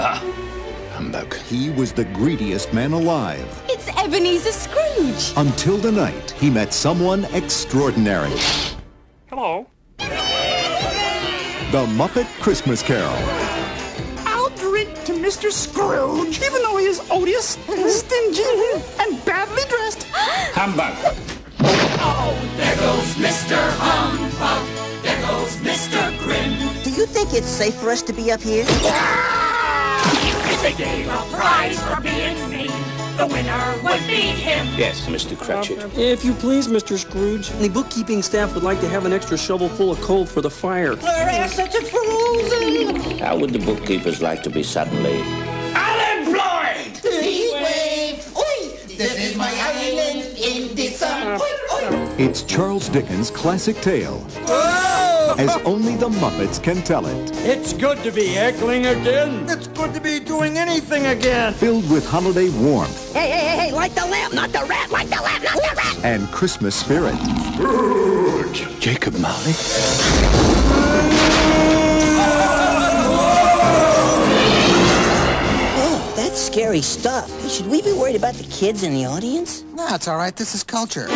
Ah, humbug. He was the greediest man alive. It's Ebenezer Scrooge. Until the night he met someone extraordinary. Hello. The Muppet Christmas Carol. I'll drink to Mr. Scrooge, even though he is odious and stingy and badly dressed. Humbug. Oh, there goes Mr. Humbug. There goes Mr. Grim. Do you think it's safe for us to be up here? If they gave a prize for being mean, the winner would be him. Yes, Mr. Cratchit. If you please, Mr. Scrooge, the bookkeeping staff would like to have an extra shovel full of coal for the fire. They're such a fools. How would the bookkeepers like to be suddenly Unemployed! Heat wave. Oi! This is my island in the sun. Oi, oi. It's Charles Dickens' classic tale. As only the Muppets can tell it. It's good to be heckling again. It's good to be doing anything again. Filled with holiday warmth Hey, hey, hey, hey, like the lamp, not the rat, like the lamp, not the rat. and Christmas spirit. Jacob Marley? Oh, that's scary stuff. Hey, should we be worried about the kids in the audience? No, it's all right. This is culture.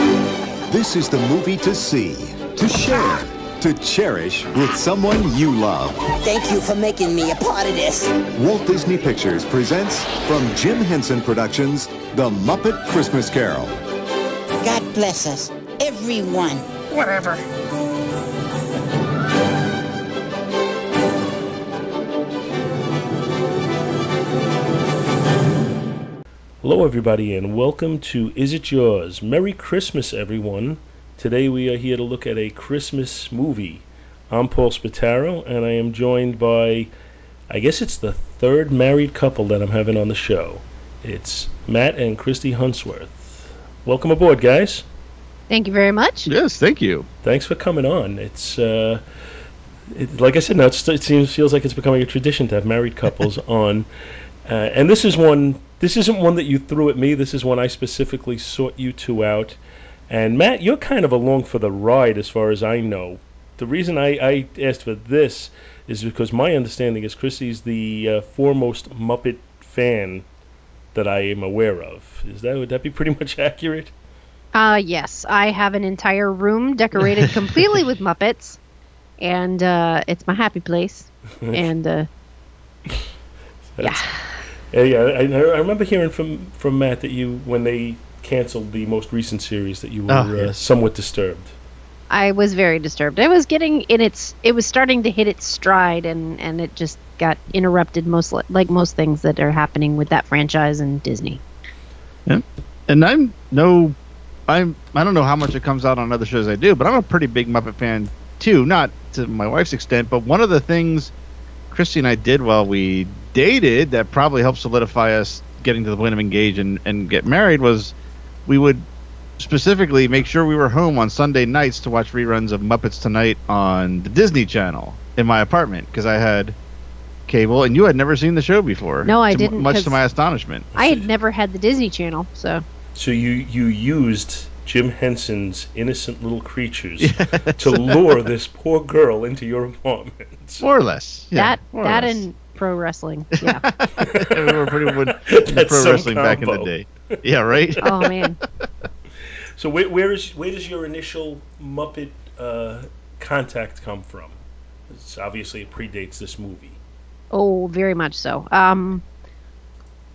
This is the movie to see, to share, to cherish with someone you love. Thank you for making me a part of this. Walt Disney Pictures presents from Jim Henson Productions, The Muppet Christmas Carol. God bless us, everyone. Whatever. Hello, everybody, and welcome to Is It Yours? Merry Christmas, everyone. Today we are here to look at a Christmas movie. I'm Paul Spataro, and I am joined by, I guess it's the third married couple that I'm having on the show. It's Matt and Christy Hunsworth. Welcome aboard, guys. Thank you very much. Yes, thank you. Thanks for coming on. It's uh, it, like I said, now it's, it seems feels like it's becoming a tradition to have married couples on, uh, and this is one. This isn't one that you threw at me. This is one I specifically sought you two out. And Matt, you're kind of along for the ride, as far as I know. The reason I, I asked for this is because my understanding is Christy's the uh, foremost Muppet fan that I am aware of. Is that would that be pretty much accurate? Uh, yes, I have an entire room decorated completely with Muppets, and uh, it's my happy place. And uh, yeah, Yeah, yeah. I, I remember hearing from from Matt that you, when they canceled the most recent series, that you were Oh, uh, somewhat disturbed. I was very disturbed. I was getting in its. It was starting to hit its stride, and and it just got interrupted. Most like most things that are happening with that franchise and Disney. Yeah. And I'm no, I'm I don't know how much it comes out on other shows I do, but I'm a pretty big Muppet fan too. Not to my wife's extent, but one of the things Christy and I did while we dated that probably helped solidify us getting to the point of engage and, and get married was we would specifically make sure we were home on Sunday nights to watch reruns of Muppets Tonight on the Disney Channel in my apartment because I had cable and you had never seen the show before. No, I to- didn't, Much 'cause- to my astonishment. I had never had the Disney Channel, so So you you used Jim Henson's innocent little creatures to lure this poor girl into your apartment. More or less. Yeah, that more that less. and pro wrestling. Yeah. we were pretty good in pro some wrestling back in the day. Yeah, right. oh man. So where, where is where does your initial Muppet uh, contact come from? It's obviously it predates this movie. Oh, very much so. Um,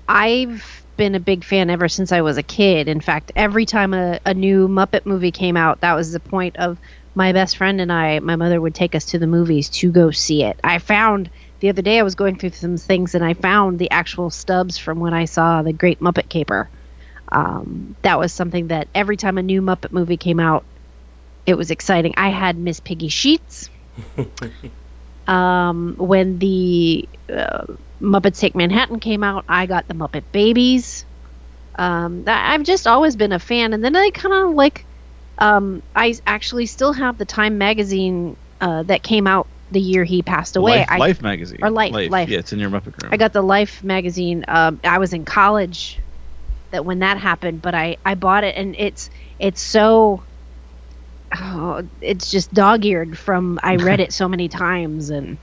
I've been a big fan ever since I was a kid. In fact, every time a, a new Muppet movie came out, that was the point of my best friend and I. My mother would take us to the movies to go see it. I found the other day I was going through some things and I found the actual stubs from when I saw the Great Muppet Caper. Um, that was something that every time a new Muppet movie came out, it was exciting. I had Miss Piggy Sheets. um, when the uh, Muppets Take Manhattan came out, I got the Muppet Babies. Um, I've just always been a fan, and then I kind of like. Um, I actually still have the Time magazine uh, that came out the year he passed away. Life, I, Life magazine. or Life, Life. Yeah, it's in your Muppet room. I got the Life magazine. Um, I was in college that when that happened, but I I bought it and it's it's so oh, it's just dog eared from I read it so many times and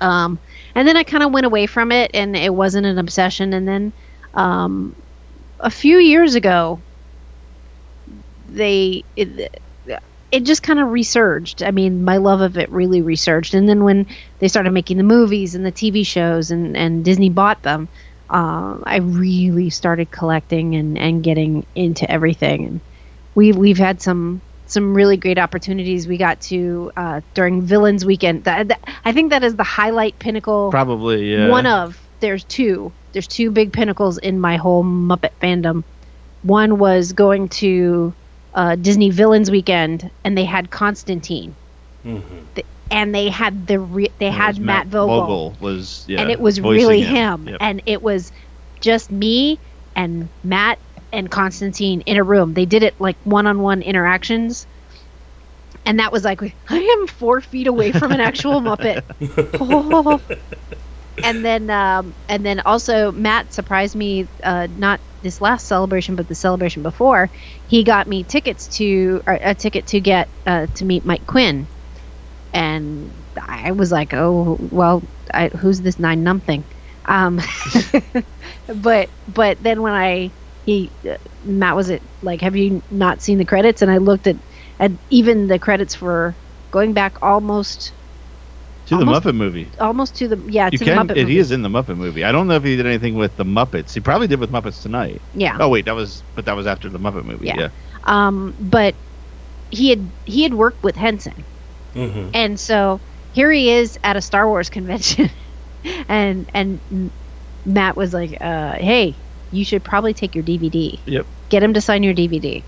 Um, and then I kind of went away from it, and it wasn't an obsession. And then um, a few years ago, they it, it just kind of resurged. I mean, my love of it really resurged. And then when they started making the movies and the TV shows, and and Disney bought them, uh, I really started collecting and and getting into everything. And we we've had some some really great opportunities. We got to uh, during Villains Weekend. That, that- I think that is the highlight pinnacle. Probably, yeah. One of there's two. There's two big pinnacles in my whole Muppet fandom. One was going to uh, Disney Villains Weekend, and they had Constantine, Th- and they had the re- they It had was Matt, Vogel, was yeah, and it was really him, Yep. and it was just me and Matt and Constantine in a room. They did it like one-on-one interactions, and that was like I am four feet away from an actual Muppet. Oh. And then, um, and then also Matt surprised me. Uh, not this last celebration, but the celebration before. He got me tickets to a ticket to get uh, to meet Mike Quinn, and I was like, oh well, I, who's this nine nothing? Um, but but then when I he uh, Matt was it like, have you not seen the credits? And I looked at at even the credits for going back almost to the Muppet movie. almost to the yeah You to can. the Muppet He movie. is in the Muppet movie. I don't know if he did anything with the Muppets. He probably did with Muppets Tonight. Yeah. Oh wait, that was but that was after the Muppet movie. Yeah. Yeah. Um, but he had he had worked with Henson, Mm-hmm. and so here he is at a Star Wars convention, and and Matt was like, uh, "Hey, you should probably take your DVD. Yep. Get him to sign your DVD."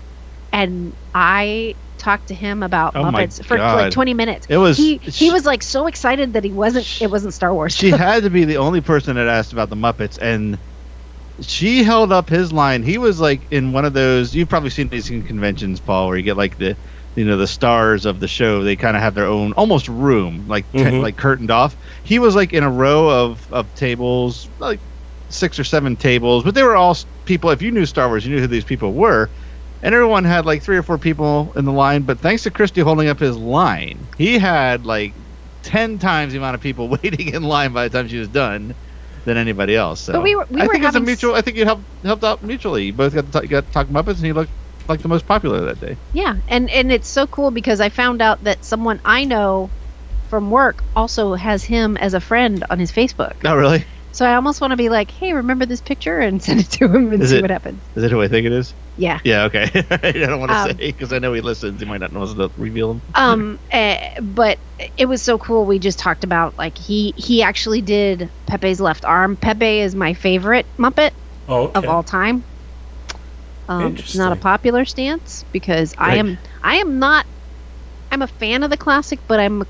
And I talked to him about Oh Muppets for like 20 minutes. It was- he he was like so excited that he wasn't it wasn't Star Wars. She had to be the only person that asked about the Muppets, and she held up his line. He was like in one of those. You've probably seen these in conventions, Paul, where you get like the, you know, the stars of the show. They kind of have their own almost room, like ten, Mhm. like curtained off. He was like in a row of of tables, like six or seven tables, but they were all people. If you knew Star Wars, you knew who these people were. And everyone had like three or four people in the line, but thanks to Christy holding up his line, he had like ten times the amount of people waiting in line by the time she was done than anybody else. So But we were- we I were think it's a having s- mutual. I think you helped helped out mutually. You both got to talk, got to talk Muppets, and he looked like the most popular that day. Yeah, and and it's so cool because I found out that someone I know from work also has him as a friend on his Facebook. Oh, really? So I almost want to be like, "Hey, remember this picture?" and send it to him and Is see it- what happens. Is that who I think it is? Yeah. Yeah. Okay. I don't want to Um, say because I know he listens. He might not know us to reveal him. Um, eh, but it was so cool. We just talked about like he he actually did Pepe's left arm. Pepe is my favorite Muppet Oh, okay. of all time. Um, it's not a popular stance because I am I am not I'm a fan of the classic, but I'm a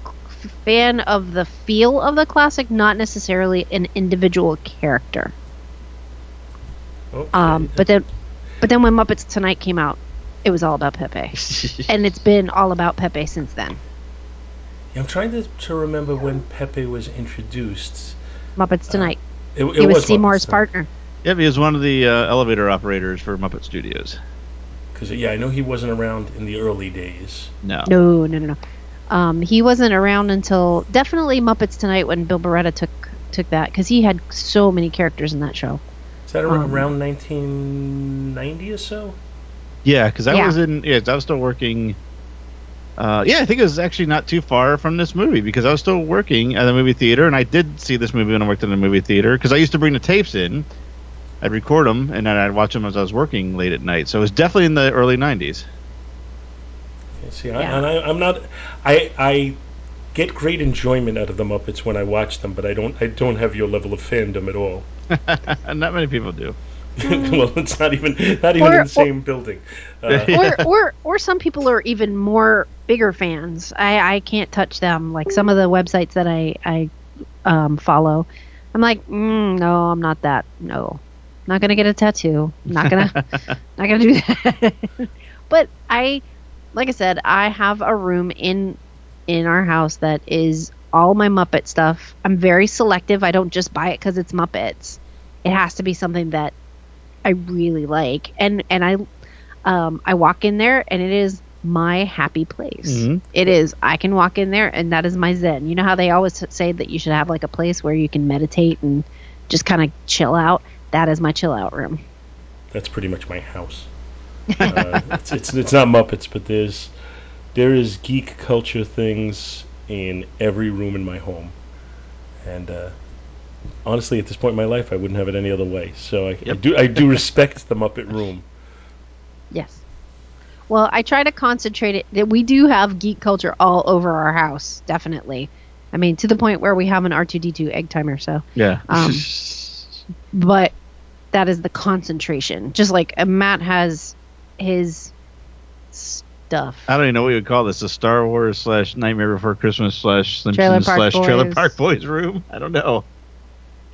fan of the feel of the classic, not necessarily an individual character. Okay. Um, but then but then when Muppets Tonight came out, it was all about Pepe, and it's been all about Pepe since then. Yeah, I'm trying to, to remember when Pepe was introduced. Muppets Tonight. It, it he was, was Seymour's partner. Yep, he was one of the uh, elevator operators for Muppet Studios. Because yeah, I know he wasn't around in the early days. No. No, no, no, no. Um, he wasn't around until definitely Muppets Tonight when Bill Beretta took took that because he had so many characters in that show. Is that ar- Um, around 1990 or so? Yeah, because I Yeah. was in. Yeah, I was still working. Uh, yeah, I think it was actually not too far from this movie because I was still working at the movie theater, and I did see this movie when I worked in the movie theater because I used to bring the tapes in. I'd record them and then I'd watch them as I was working late at night. So it was definitely in the early '90s. Yeah, See, Yeah. I, and I, I'm not. I I get great enjoyment out of the Muppets when I watch them, but I don't. I don't have your level of fandom at all. not many people do. well, it's not even not even Or- in the same building. Uh, or or or some people are even more bigger fans. I I can't touch them. Like some of the websites that I I um, follow, I'm like, mm, no, I'm not that. No, not gonna get a tattoo. Not gonna not gonna do that. but I, like I said, I have a room in in our house that is all my Muppet stuff. I'm very selective. I don't just buy it because it's Muppets. It has to be something that I really like, and and I um, I walk in there and it is my happy place. Mhm. It is. I can walk in there and that is my zen. You know how they always say that you should have like a place where you can meditate and just kind of chill out? That is my chill out room. That's pretty much my house. uh, it's, it's it's not Muppets, but there's there is geek culture things in every room in my home, and uh, honestly, at this point in my life, I wouldn't have it any other way. So I, I do I do respect the Muppet room. Yes. Well, I try to concentrate it. that We do have geek culture all over our house, definitely. I mean, to the point where we have an R2D2 egg timer. So, Yeah. Um, but that is the concentration. Just like uh, Matt has his stuff. I don't even know what you would call this. A Star Wars slash Nightmare Before Christmas slash Trailer Simpsons Park slash Trailer Boys. Park Boys room. I don't know.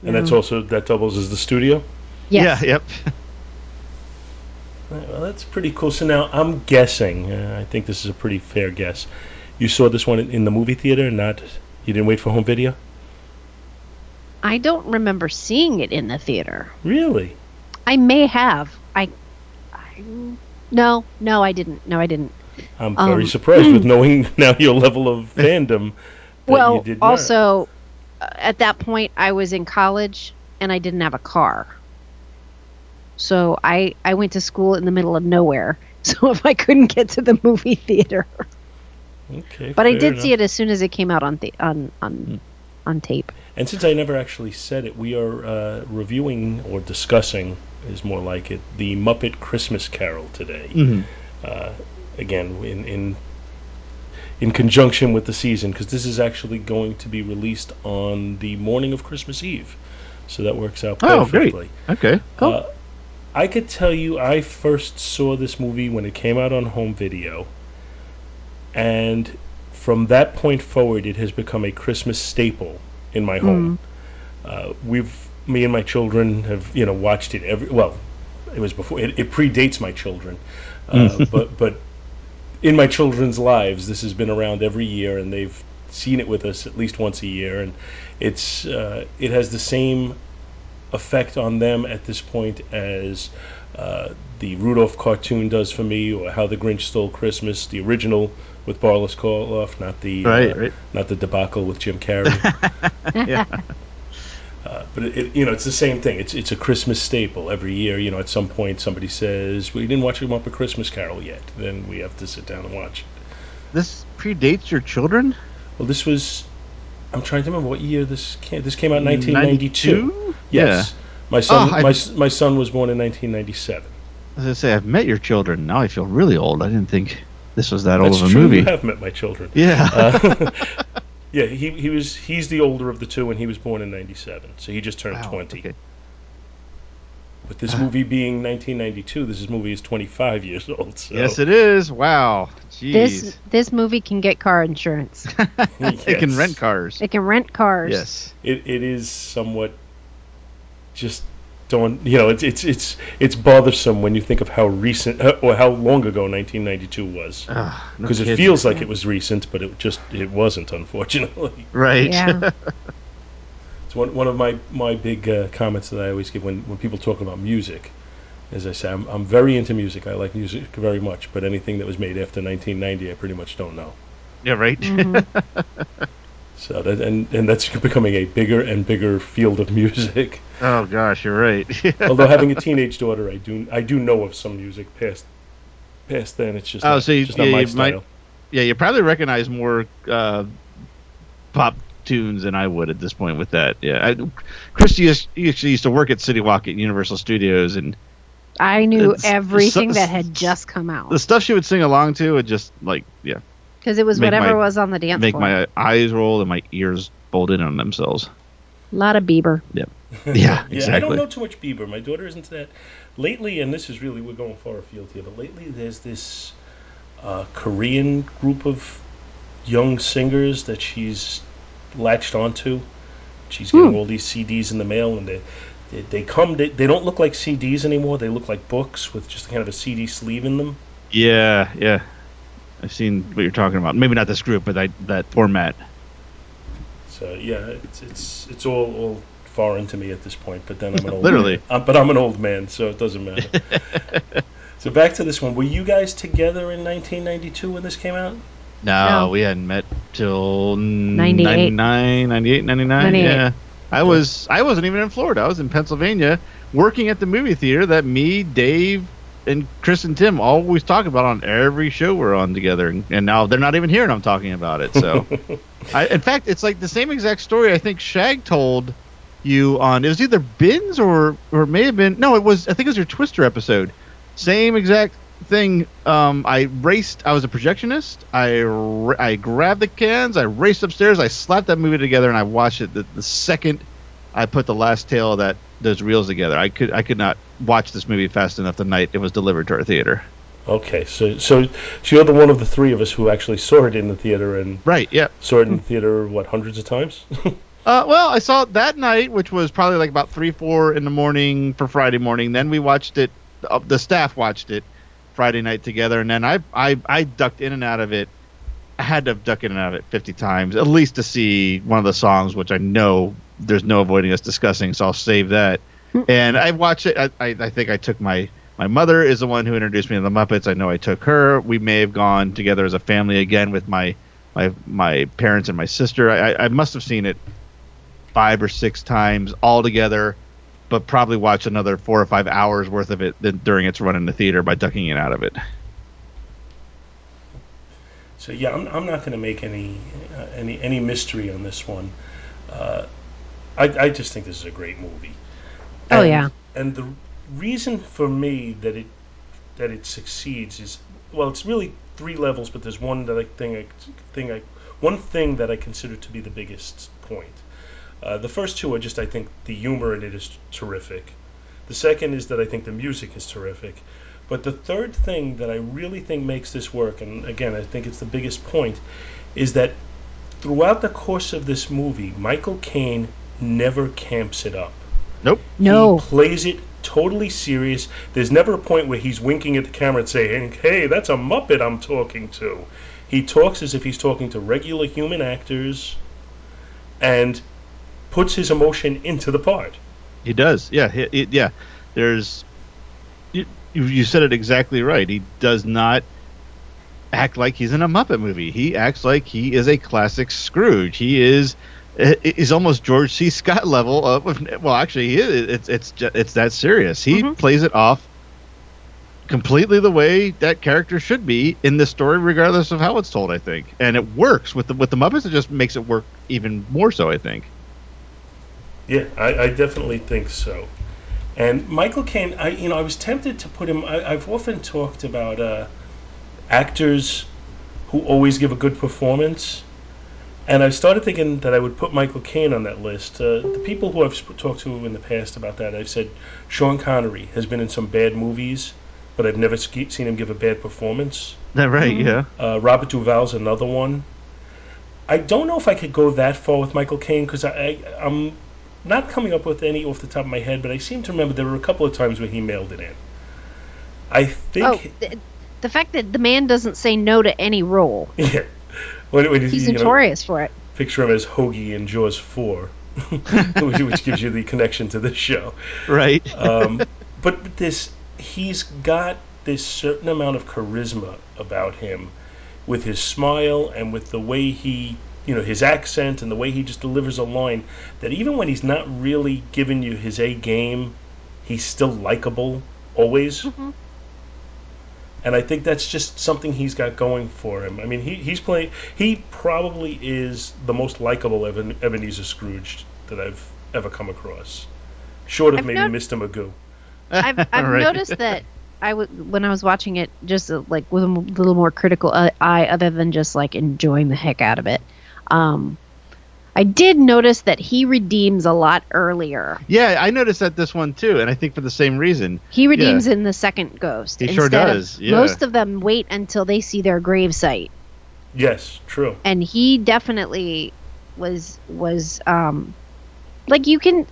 And that's also that doubles as the studio. Yes. Yeah. Yep. Right, Well, that's pretty cool. So now I'm guessing. Uh, I think this is a pretty fair guess. You saw this one in, in the movie theater, not you didn't wait for home video. I don't remember seeing it in the theater. Really? I may have. I, I no, no, I didn't. No, I didn't. I'm very Um, surprised with knowing now your level of fandom. That well, you did also, uh, at that point, I was in college and I didn't have a car. So I I went to school in the middle of nowhere. So if I couldn't get to the movie theater, Okay, but I did enough. see it as soon as it came out on the on on on tape. And since I never actually said it, we are uh, reviewing or discussing, is more like it, the Muppet Christmas Carol today. Mhm. Uh, again, in in in conjunction with the season, because this is actually going to be released on the morning of Christmas Eve, so that works out perfectly. Oh, great. Okay. Cool. Uh, I could tell you, I first saw this movie when it came out on home video, and from that point forward, it has become a Christmas staple in my home. Uh, we've, me and my children have, you know, watched it every. Well, it was before. It, it predates my children, uh, but but in my children's lives, this has been around every year, and they've seen it with us at least once a year, and it's uh, it has the same effect on them at this point as uh, the Rudolph cartoon does for me, or How the Grinch Stole Christmas, the original with Boris Karloff, not the Right, uh, right. not the debacle with Jim Carrey. yeah. Uh, but it, it, you know, it's the same thing. It's it's a Christmas staple every year. You know, at some point somebody says we didn't watch up a Christmas Carol yet. Then we have to sit down and watch. it. This predates your children. Well, this was. I'm trying to remember what year this came. This came out in 1992. 92? Yes. My son, Oh, I- my, my son was born in 1997. As I say, I've met your children. Now I feel really old. I didn't think this was that old That's of a true. movie. You have met my children. Yeah. Uh, yeah. He he was he's the older of the two, and he was born in '97, so he just turned Wow, 20. okay. With this movie being 1992, this movie is 25 years old. So Yes, it is. Wow. Jeez. This this movie can get car insurance. It can rent cars. it can rent cars. Yes. It it is somewhat just don't you know it's it's it's it's bothersome when you think of how recent uh, or how long ago 1992 was Ah, no because it feels like it was recent, but it just it wasn't unfortunately. right. Yeah. It's one, one of my, my big uh, comments that I always give when, when people talk about music. As I say, I'm, I'm very into music. I like music very much, but anything that was made after 1990, I pretty much don't know. yeah. Right. So that and, and that's becoming a bigger and bigger field of music. oh gosh, you're right. Although having a teenage daughter, I do I do know of some music past past then. It's just Oh, not, so you- just not yeah, my you might- style. yeah, you probably recognize more uh, pop tunes than I would at this point with that. Yeah, I, Christy used, actually used to work at City Walk at Universal Studios, and I knew It's- everything so- that had just come out the stuff she would sing along to would just like yeah because it was whatever my- was on the dance make floor. my eyes roll and my ears fold in on themselves. A lot of Bieber. Yeah, Yeah, I don't know too much Bieber. My daughter isn't that. Lately, and this is really we're going far afield here, but lately there's this uh, Korean group of young singers that she's latched onto. She's getting all these CDs in the mail, and they they, they come. They, they don't look like CDs anymore. They look like books with just kind of a CD sleeve in them. Yeah, yeah. I've seen what you're talking about. Maybe not this group, but that that format. So yeah, it's it's it's all all foreign to me at this point. But then I'm an old Literally. man. Uh, but I'm an old man, so it doesn't matter. So back to this one. Were you guys together in 1992 when this came out? No, No. we hadn't met till 98. 99, 98, 99. 98. Yeah. I was I wasn't even in Florida. I was in Pennsylvania working at the movie theater that me, Dave, and Chris and Tim always talk about on every show we're on together. And, and now they're not even here and I'm talking about it. So I, in fact, it's like the same exact story I think Shag told you on it was either Bins or or it may have been no, it was I think it was your Twister episode. Same exact thing. Um, I raced. I was a projectionist. I ra- I grabbed the cans. I raced upstairs. I slapped that movie together and I watched it. The, the second I put the last tail of that those reels together, I could I could not watch this movie fast enough the night it was delivered to our theater. Okay, so so so you're the one of the three of us who actually saw it in the theater and Right. Yeah. saw it in the theater what hundreds of times. Uh, well, I saw it that night, which was probably like about three, four in the morning for Friday morning. Then we watched it. Uh, the staff watched it Friday night together, and then I, I, I ducked in and out of it. I had to duck in and out of it 50 times, at least to see one of the songs, which I know there's no avoiding us discussing, so I'll save that. And I watched it. I, I, I think I took my my mother is the one who introduced me to the Muppets. I know I took her. We may have gone together as a family again with my my my parents and my sister. I, I- must have seen it five or six times all together, but probably watched another four or five hours worth of it during its run in the theater by ducking it out of it. So yeah, I'm, I'm not going to make any uh, any any mystery on this one. Uh, I I just think this is a great movie. Oh, yeah. And the reason for me that it that it succeeds is well, it's really three levels, but there's one that I thing I thing I one thing that I consider to be the biggest point. Uh, the first two are just I think the humor in it is terrific. The second is that I think the music is terrific. But the third thing that I really think makes this work, and again, I think it's the biggest point, is that throughout the course of this movie, Michael Caine never camps it up. Nope. No. He plays it totally serious. There's never a point where he's winking at the camera and saying, hey, that's a Muppet I'm talking to. He talks as if he's talking to regular human actors and puts his emotion into the part. He does. Yeah. He, he- yeah. There's. You, you you said it exactly right. He does not act like he's in a Muppet movie. He acts like he is a classic Scrooge. He is. Is almost George C. Scott level of well, actually, he is. It's it's it's that serious. He plays it off completely the way that character should be in this story, regardless of how it's told. I think, and it works with the with the Muppets. It just makes it work even more so. I think. Yeah, I, I definitely think so. And Michael Caine, I you know I was tempted to put him. I, I've often talked about uh, actors who always give a good performance, and I started thinking that I would put Michael Caine on that list. Uh, the people who I've sp- talked to in the past about that, I've said Sean Connery has been in some bad movies, but I've never ske- seen him give a bad performance. That right? Yeah. Uh, Robert Duvall's another one. I don't know if I could go that far with Michael Caine because I, I, I'm not coming up with any off the top of my head, but I seem to remember there were a couple of times where he mailed it in. I think. Oh, th- the fact that the man doesn't say no to any role. Yeah. When, when you- He's you know, notorious for it. picture him as Hoagie in Jaws 4, which, which gives you the connection to this show. Right. Um, but this, he's got this certain amount of charisma about him with his smile and with the way he, you know, his accent and the way he just delivers a line that even when he's not really giving you his A game, he's still likable always. And I think that's just something he's got going for him. I mean, he, he's playing. He probably is the most likable Eben, Ebenezer Scrooge that I've ever come across, short of I've maybe not- Mr. Magoo. I've, I've Right. noticed that I w- when I was watching it, just uh, like with a m- little more critical uh, eye, other than just like enjoying the heck out of it. Um, I did notice that he redeems a lot earlier. Yeah, I noticed that this one too, and I think for the same reason. He redeems Yeah. in the second Ghost. He sure instead of- does, yeah. Most of them wait until they see their gravesite, Yes, true. and he definitely was was um like you can.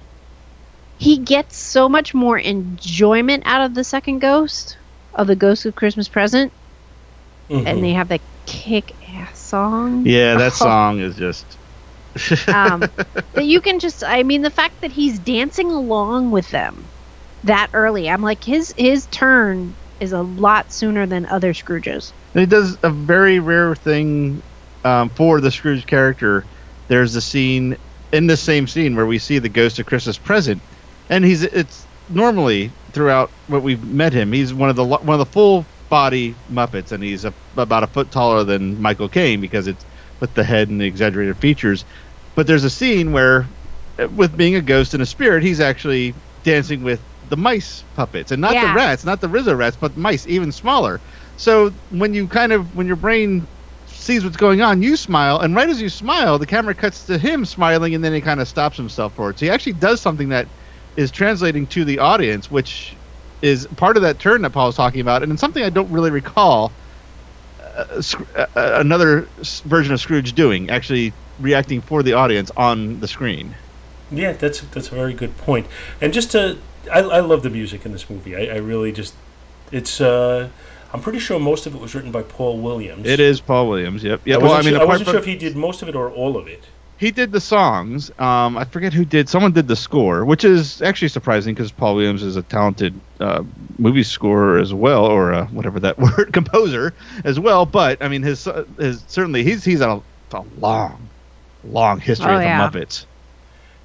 He gets so much more enjoyment out of the second Ghost of the Ghost of Christmas Present, Mhm. and they have the kick ass song. Yeah, that Oh. song is just. um, that you can just I mean the fact that he's dancing along with them that early. I'm like his his turn is a lot sooner than other Scrooges. And he does a very rare thing um, for the Scrooge character. There's a scene in the same scene where we see the ghost of Christmas present, and he's it's normally throughout what we've met him, he's one of the one of the full body Muppets, and he's a, about a foot taller than Michael Caine because it's with the head and the exaggerated features. But there's a scene where, with being a ghost and a spirit, he's actually dancing with the mice puppets, and not Yeah. the rats, not the Rizzo rats, but mice, even smaller. So when you kind of when your brain sees what's going on, you smile, and right as you smile, the camera cuts to him smiling, and then he kind of stops himself for it. So he actually does something that is translating to the audience, which is part of that turn that Paul was talking about, and it's something I don't really recall uh, another version of Scrooge doing, actually reacting for the audience on the screen. Yeah, that's that's a very good point. And just to, I, I love the music in this movie. I, I really just, it's. uh I'm pretty sure most of it was written by Paul Williams. It is Paul Williams. Yep. Yeah. Well, I mean, sure, I wasn't sure if he did most of it or all of it. He did the songs. Um, I forget who did. Someone did the score, which is actually surprising because Paul Williams is a talented uh, movie scorer as well, or uh, whatever that word, composer as well. But I mean, his uh, his certainly he's he's a, a long, long history Oh, of the yeah. Muppets.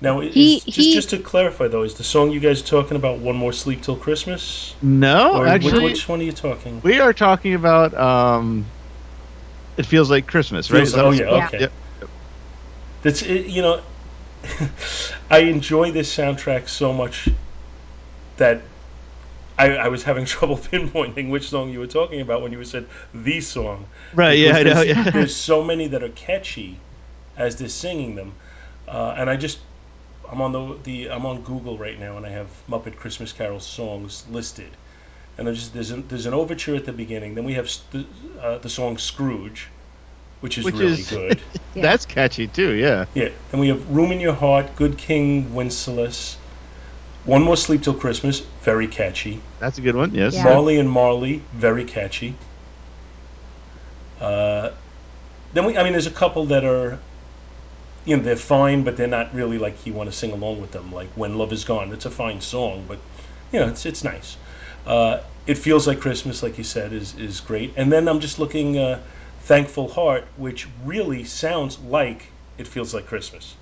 Now, is, He- just he- just to clarify though, is the song you guys are talking about "One More Sleep Till Christmas"? No, or actually, which one are you talking? we are talking about. Um, it feels like Christmas, right? Feels Is that like- oh yeah, Yeah. okay. Yep. That's it, you know, I enjoy this soundtrack so much that I, I was having trouble pinpointing which song you were talking about when you said the song. Right, yeah, I know, There's, yeah. there's so many that are catchy as they're singing them, uh, and I just I'm on the the I'm on Google right now and I have Muppet Christmas Carol songs listed, and there's just, there's an, there's an overture at the beginning. Then we have s- the, uh, the song Scrooge, which is Which really is- good. Yeah. That's catchy too. Yeah. Yeah, and we have Room in Your Heart, Good King Wenceslas, One More Sleep Till Christmas, very catchy. That's a good one. Yes. Yeah. Marley and Marley, very catchy. Uh, then we, I mean, there's a couple that are, you know, they're fine, but they're not really like you want to sing along with them. Like When Love Is Gone, it's a fine song, but you know, it's it's nice. Uh, it feels like Christmas, like you said, is is great. And then I'm just looking, uh, Thankful Heart, which really sounds like it feels like Christmas.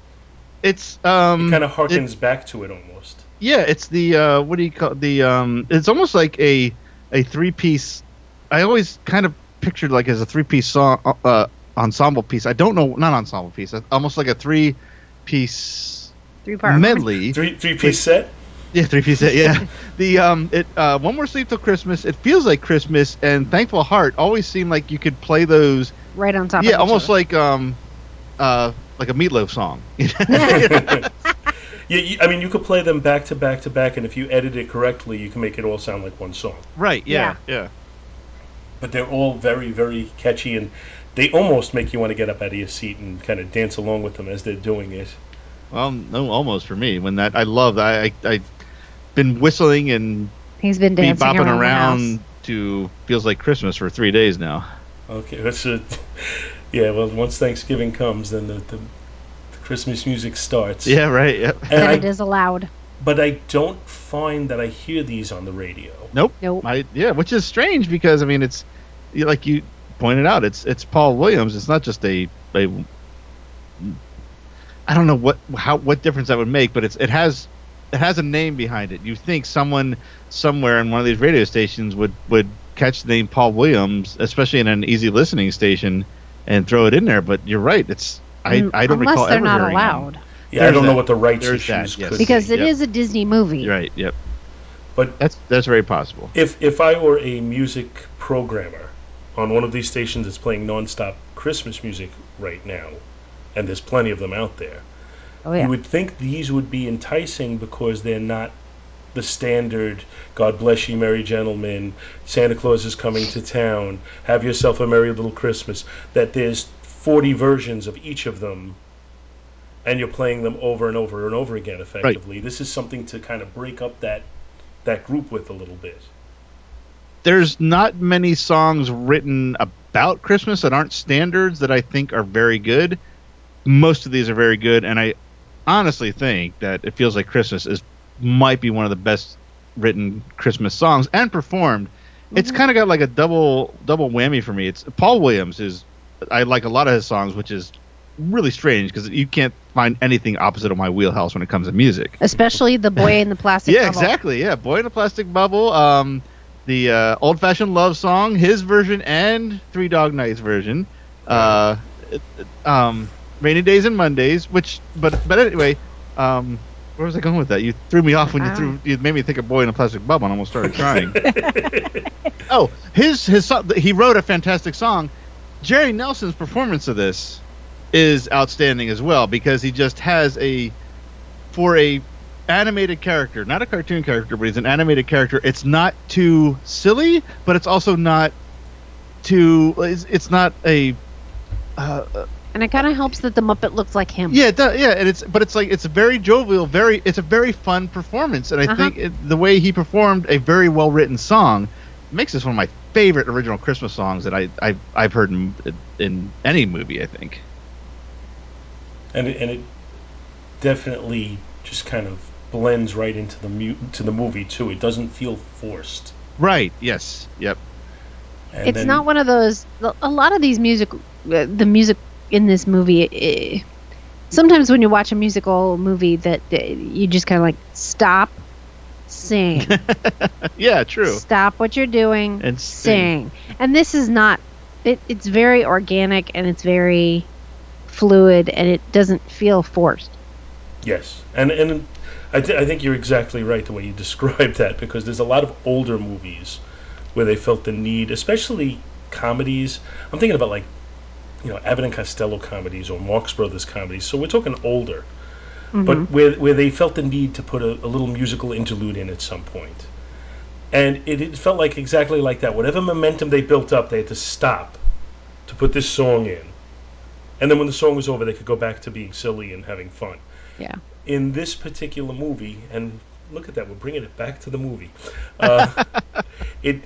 It's um. It kind of it- harkens back to it almost. Yeah, it's the uh, what do you call the um? It's almost like a a three piece. I always kind of pictured like as a three piece song uh, ensemble piece. I don't know, not ensemble piece. uh, Almost like a three piece Three part medley. Three three piece set. Yeah, three piece. set, Yeah, the um, it uh, one more sleep till Christmas. It feels like Christmas, and Thankful Heart always seemed like you could play those. right on top. Yeah, of each almost other. like um, uh, like a Meatloaf song. Yeah, you, I mean, you could play them back to back to back, and if you edit it correctly, you can make it all sound like one song. right. Yeah. Yeah. But they're all very, very catchy, and they almost make you want to get up out of your seat and kind of dance along with them as they're doing it. Well, no, almost for me. When that I love that. I I been whistling and He's been be dancing bopping around, around, to feels like Christmas for three days now. Okay, that's a, yeah. Well, once Thanksgiving comes, then the, the, the Christmas music starts. Yeah, right. Yep. And Then I, it is allowed. but I don't find that I hear these on the radio. Nope. Nope. I yeah, which is strange because I mean it's like you pointed out, it's it's Paul Williams. It's not just a a. I don't know what how what difference that would make, but it's it has it has a name behind it. You think someone somewhere in one of these radio stations would would catch the name Paul Williams, especially in an easy listening station, and throw it in there. But you're right. It's I, Mm, I don't Unless recall they're ever not hearing him. allowed. Yeah, I don't know what the rights There's issues that, yes. could Because be. it Yep. is a Disney movie. Right. Yep. But That's that's very possible. if if I were a music programmer on one of these stations that's playing nonstop Christmas music right now, and there's plenty of them out there, Oh yeah. you would think these would be enticing because they're not the standard God bless you, merry gentlemen, Santa Claus is coming to town, have yourself a merry little Christmas. That there's 40 versions of each of them, and you're playing them over and over and over again effectively. This is something to kind of break up that that group with a little bit. there's not many songs written about Christmas that aren't standards that I think are very good. Most of these are very good, and I honestly think that it feels like Christmas is might be one of the best written Christmas songs and performed. it's kind of got like a double double whammy for me. It's Paul Williams is I like a lot of his songs, which is really strange because you can't find anything opposite of my wheelhouse when it comes to music. Especially the boy in the plastic. Bubble. Yeah, bubble. exactly. Yeah, Boy in a Plastic Bubble, um, the uh, Old Fashioned Love Song, his version, and Three Dog Night's version. Uh, um, Rainy Days and Mondays, which, but but anyway, um, where was I going with that? You threw me off when you Ah. threw. You made me think of Boy in a Plastic Bubble, and almost started crying. oh, his his song, he wrote a fantastic song. Jerry Nelson's performance of this is outstanding as well because he just has a for a animated character, not a cartoon character, but he's an animated character. It's not too silly, but it's also not too. It's, it's not a. Uh, And it kind of helps that the Muppet looks like him. yeah, it does, yeah, and it's but it's like it's a very jovial, very it's a very fun performance, and I Uh-huh. think it, the way he performed a very well written song makes this one of my favorite original Christmas songs that I I've, I've heard in, in any movie. I think. and it, and it definitely just kind of blends right into the mu- to the movie too. It doesn't feel forced. Right. Yes. Yep. And it's then- not one of those. A lot of these music, uh, the music in this movie. eh, sometimes when you watch a musical movie, that uh, you just kind of like stop, sing, Yeah. True. stop what you're doing, And sing. sing. And this is not. It, it's very organic and it's very fluid and it doesn't feel forced. Yes, and and I, th- I think you're exactly right the way you described that because there's a lot of older movies where they felt the need, especially comedies. I'm thinking about like you know Abbott and Costello comedies or Marx Brothers comedies. So we're talking older, but where where they felt the need to put a, a little musical interlude in at some point. And it, it felt like exactly like that. Whatever momentum they built up, they had to stop to put this song in. And then when the song was over, they could go back to being silly and having fun Yeah. in this particular movie, and look at that, we're bringing it back to the movie. Uh, it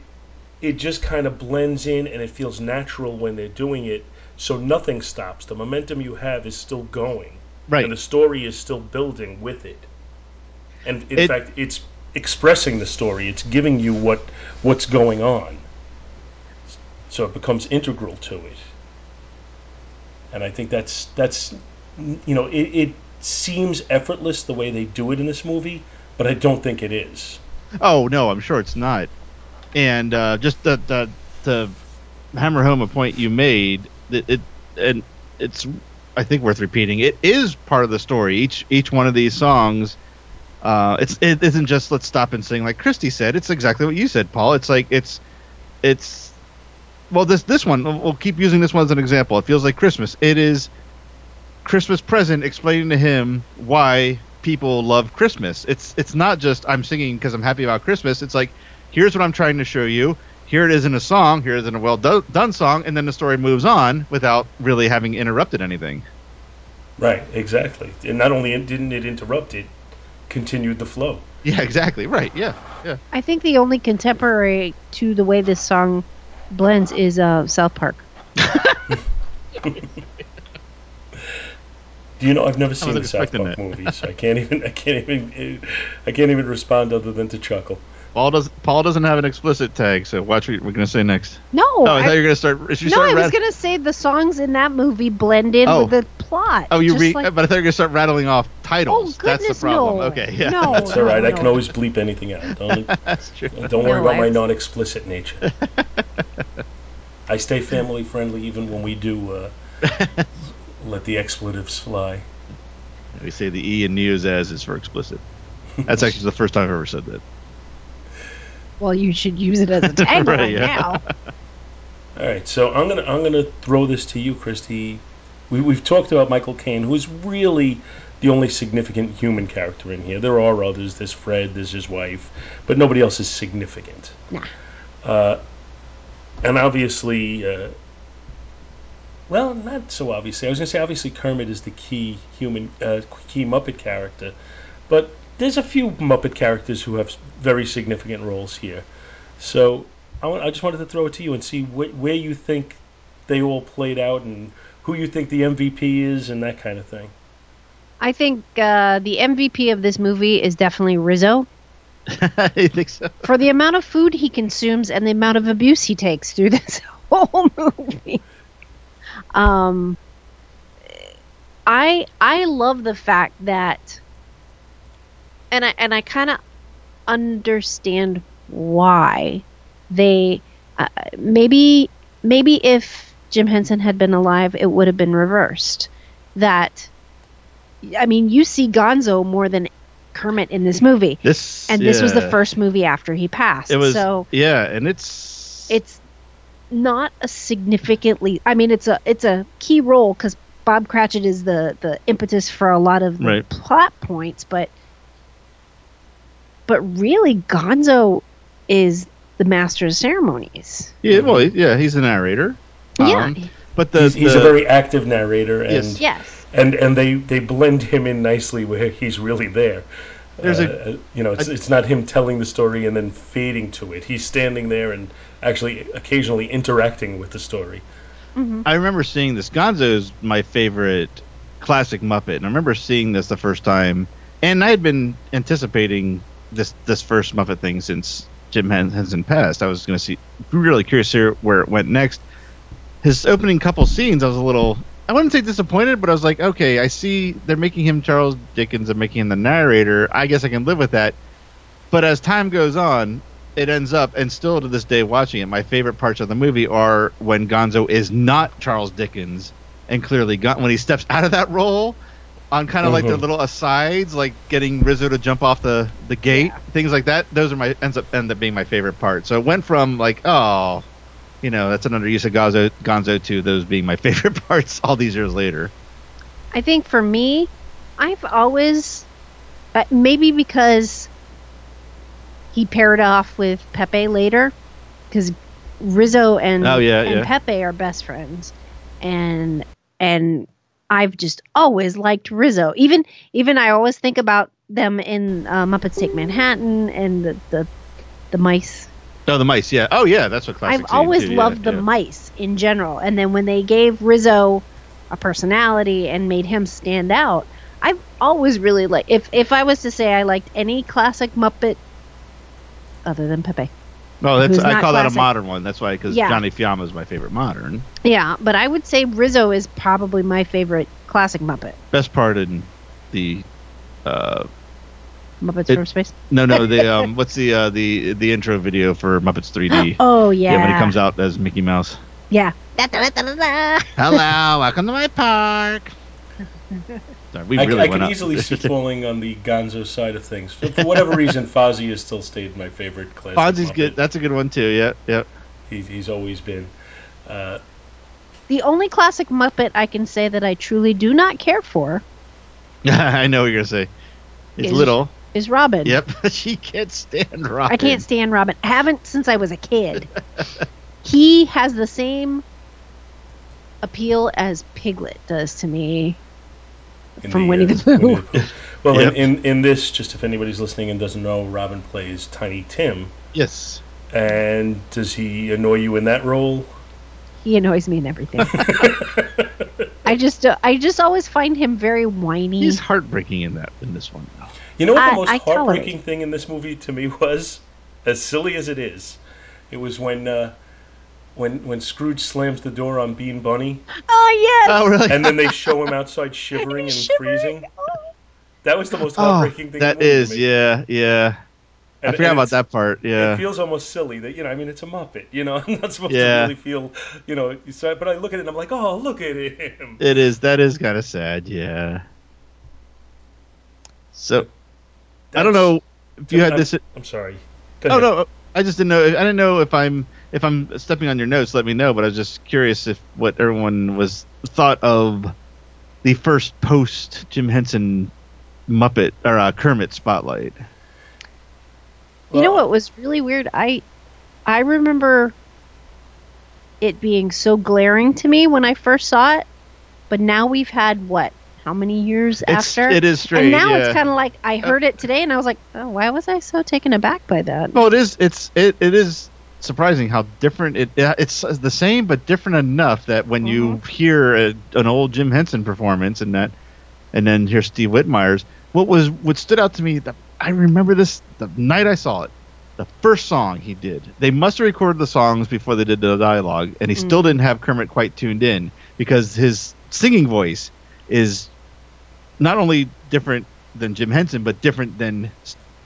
it just kind of blends in, and it feels natural when they're doing it. So nothing stops. The momentum you have is still going, Right. and the story is still building with it. And in It- fact, it's expressing the story. It's giving you what what's going on. So it becomes integral to it. And I think that's that's you know it, it seems effortless the way they do it in this movie, but I don't think it is. Oh no, I'm sure it's not. And uh, just the, the to hammer home a point you made, it, it and it's I think worth repeating. It is part of the story. Each each one of these songs, uh, it's it isn't just let's stop and sing like Christy said. It's exactly what you said, Paul. It's like it's it's well this this one we'll keep using this one as an example. It feels like Christmas. It is Christmas present explaining to him why people love Christmas. It's it's not just I'm singing because I'm happy about Christmas. It's like here's what I'm trying to show you. Here it is in a song. Here it is in a well do- done song, and then the story moves on without really having interrupted anything. Right, exactly. And not only didn't it interrupt it, continued the flow. Yeah, exactly. Right. Yeah. Yeah. I think the only contemporary to the way this song blends is uh, South Park. Do you know I've never seen the South Park that. movie, so I can't even I can't even I can't even respond other than to chuckle. Paul does. Paul doesn't have an explicit tag, so watch what we're gonna say next. No, Oh, I, I- thought you were gonna start. You no, start I was rat- gonna say the songs in that movie blend in Oh. with the plot. Oh, you just read, like- but I thought you were gonna start rattling off titles. Oh, That's the goodness, problem. no. Okay. Yeah. No. That's all right. I can always bleep anything out. Don't That's true. don't worry about my non-explicit nature. I stay family friendly even when we do uh, let the expletives fly. We say the E in news as is for explicit. That's actually the first time I've ever said that. Well, you should use it as a tagline Right, yeah. now. All right, so I'm gonna I'm gonna throw this to you, Christy. We we've talked about Michael Caine, who's really the only significant human character in here. There are others. There's Fred. There's his wife, but nobody else is significant. Nah. Uh, and obviously, uh, well, not so obviously. I was gonna say obviously Kermit is the key human, uh, key Muppet character, but there's a few Muppet characters who have very significant roles here. So I, I just wanted to throw it to you and see wh- where you think they all played out and who you think the MVP is and that kind of thing. I think uh, the MVP of this movie is definitely Rizzo. I think so. For the amount of food he consumes and the amount of abuse he takes through this whole movie. Um I I love the fact that and I and I kind of understand why they uh, maybe maybe if Jim Henson had been alive it would have been reversed. That I mean you see Gonzo more than Kermit in this movie. This and this was the first movie after he passed It was so yeah, and it's it's not a significantly I mean it's a it's a key role cuz Bob Cratchit is the the impetus for a lot of the Right. plot points but but really Gonzo is the master of ceremonies. yeah, well, yeah, he's the narrator. Yeah. Um, but the, he's, he's the- a very active narrator, and Yes. Yes. and and they they blend him in nicely where he's really there. There's a- Uh, you know, it's, it's not him telling the story and then fading to it. He's standing there and actually occasionally interacting with the story. I remember seeing this. Gonzo is my favorite classic Muppet, and I remember seeing this the first time, and I had been anticipating this this first Muppet thing since Jim Henson passed. I was going to see, really curious here where it went next. His opening couple scenes, I was a little, I wouldn't say disappointed, but I was like, okay, I see they're making him Charles Dickens and making him the narrator. I guess I can live with that. But as time goes on, it ends up, and still to this day, watching it, my favorite parts of the movie are when Gonzo is not Charles Dickens, and clearly when he steps out of that role, on kind of like the Mhm. little asides, like getting Rizzo to jump off the the gate, things like that. Those are my ends up end up being my favorite part. So it went from like, oh, you know, that's an underuse of Gonzo, Gonzo to those being my favorite parts all these years later. I think for me, I've always, uh, maybe because he paired off with Pepe later, because Rizzo and Oh, yeah, and yeah. Pepe are best friends, and and I've just always liked Rizzo. Even even I always think about them in uh, Muppets Take Manhattan and the the, the mice. Oh, the mice, yeah. Oh, yeah, that's what classic. I've always too, yeah, loved the yeah. mice in general, and then when they gave Rizzo a personality and made him stand out, I've always really liked. If if I was to say I liked any classic Muppet other than Pepe, Oh, that's I call that a modern one. That's why, because Yeah. Johnny Fiama is my favorite modern. yeah, but I would say Rizzo is probably my favorite classic Muppet. Best part in the uh, Muppets It- from Space. no, no, the um, what's the uh, the the intro video for Muppets 3D? Oh yeah, yeah, when he comes out as Mickey Mouse. Yeah. Hello, welcome to my park. Sorry, we I, really I went can easily see falling on the Gonzo side of things. For, for whatever reason, Fozzie has still stayed my favorite classic. Fozzie's Muppet. good. That's a good one too. Yeah, yeah. He's, he's always been. Uh, The only classic Muppet I can say that I truly do not care for I know what you're gonna say. It's Is- little. is Robin. Yep, she can't stand Robin. I can't stand Robin. I Haven't since I was a kid. he has the same appeal as Piglet does to me in from the, Winnie uh, the Pooh. Winnie the Pooh. Well, Yep. in, in, in this, just if anybody's listening and doesn't know, Robin plays Tiny Tim. Yes. And does he annoy you in that role? He annoys me in everything. I just uh, I just always find him very whiny. He's heartbreaking in that in this one. though. You know what I- the most I tolerate heartbreaking thing in this movie to me was, as silly as it is, it was when uh, when when Scrooge slams the door on Bean Bunny, oh yes. Oh really? and then they show him outside shivering and Shivering. freezing. That was the most oh, heartbreaking thing. in that the movie is to me. yeah, yeah. I And- forgot about that part. Yeah. It feels almost silly that you know. I mean, it's a Muppet. You know, I'm not supposed Yeah. to really feel. You know, so, but I look at it and I'm like, oh, look at him. It is. That is kind of sad. Yeah. So I don't know if you had I'm- this. I'm sorry. Go Oh ahead. no, I just didn't know. I didn't know if I'm if I'm stepping on your notes. Let me know. But I was just curious if what everyone was thought of the first post Jim Henson Muppet or uh, Kermit spotlight. You know what was really weird? I I remember it being so glaring to me when I first saw it, but now we've had what? How many years It's, after? it is straight. and now yeah. it's kind of like I heard it today and I was like, "Oh, why was I so taken aback by that?" Well, it is. It's it, it is surprising how different it. yeah, It's the same but different enough that when you mm-hmm. hear a, an old Jim Henson performance and that, and then hear Steve Whitmire's, what was what stood out to me that I remember this the night I saw it. The first song he did. They must have recorded the songs before they did the dialogue, and he still mm. didn't have Kermit quite tuned in because his singing voice is not only different than Jim Henson, but different than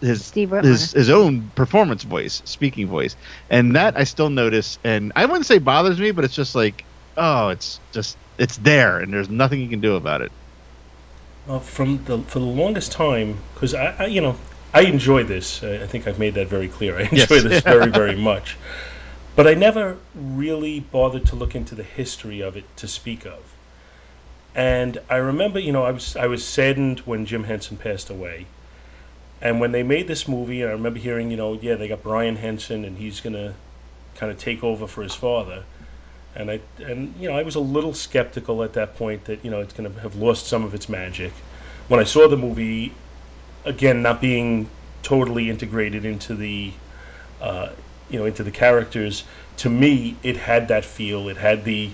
his Steve his his own performance voice, speaking voice, and that I still notice. And I wouldn't say bothers me, but it's just like, oh, it's just it's there, and there's nothing you can do about it. Well, from the for the longest time, because I, I, you know, I enjoy this. I, I think I've made that very clear. I enjoy Yes. this very, very much. But I never really bothered to look into the history of it to speak of. And I remember, you know, I was I was saddened when Jim Henson passed away. And when they made this movie, I remember hearing, you know, yeah, they got Brian Henson, and he's gonna kind of take over for his father. And I and you know I was a little skeptical at that point that you know it's to have lost some of its magic. When I saw the movie, again not being totally integrated into the uh, you know into the characters, to me it had that feel. It had the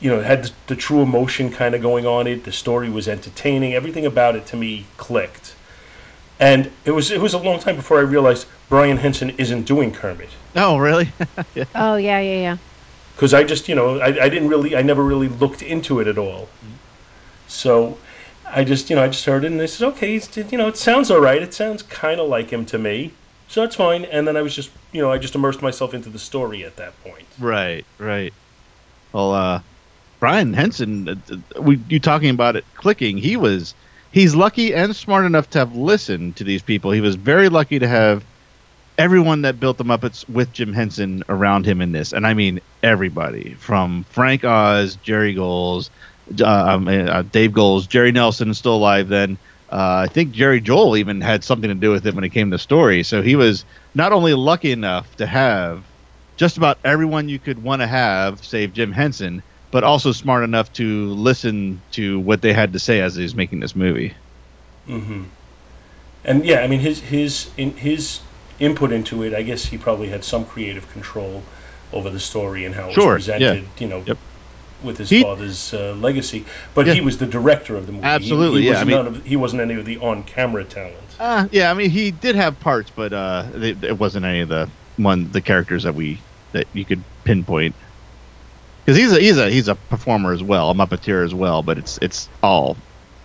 you know it had the, the true emotion kind of going on it. The story was entertaining. Everything about it to me clicked. And it was it was a long time before I realized Brian Henson isn't doing Kermit. Oh, really? yeah. Oh yeah, yeah, yeah. because I just you know I, I didn't really I never really looked into it at all. So I just you know I just heard it and I said okay it's, you know it sounds all right it sounds kind of like him to me so that's fine and then I was just you know I just immersed myself into the story at that point. Right, right. Well, uh, Brian Henson, uh, uh, we you talking about it clicking? He was he's lucky and smart enough to have listened to these people. He was very lucky to have everyone that built the Muppets with Jim Henson around him in this, and I mean everybody from Frank Oz, Jerry Goelz, uh, um, uh, Dave Goelz, Jerry Nelson is still alive then. Uh, I think Jerry Juhl even had something to do with it when it came to story. So he was not only lucky enough to have just about everyone you could want to have, save Jim Henson, but also smart enough to listen to what they had to say as he was making this movie. Mm-hmm. And yeah, I mean his his in his input into it. I guess he probably had some creative control over the story and how it Sure, was yeah. presented. You know. Yep. With his He- father's uh, legacy, but Yeah. he was the director of the movie. He- Absolutely, he, yeah, Was I mean- of, he wasn't any of the on-camera talent. Uh, yeah, I mean he did have parts, but uh, they, it wasn't any of the one the characters that we that you could pinpoint. Because he's a he's a he's a performer as well, a Muppeteer as well, but it's it's all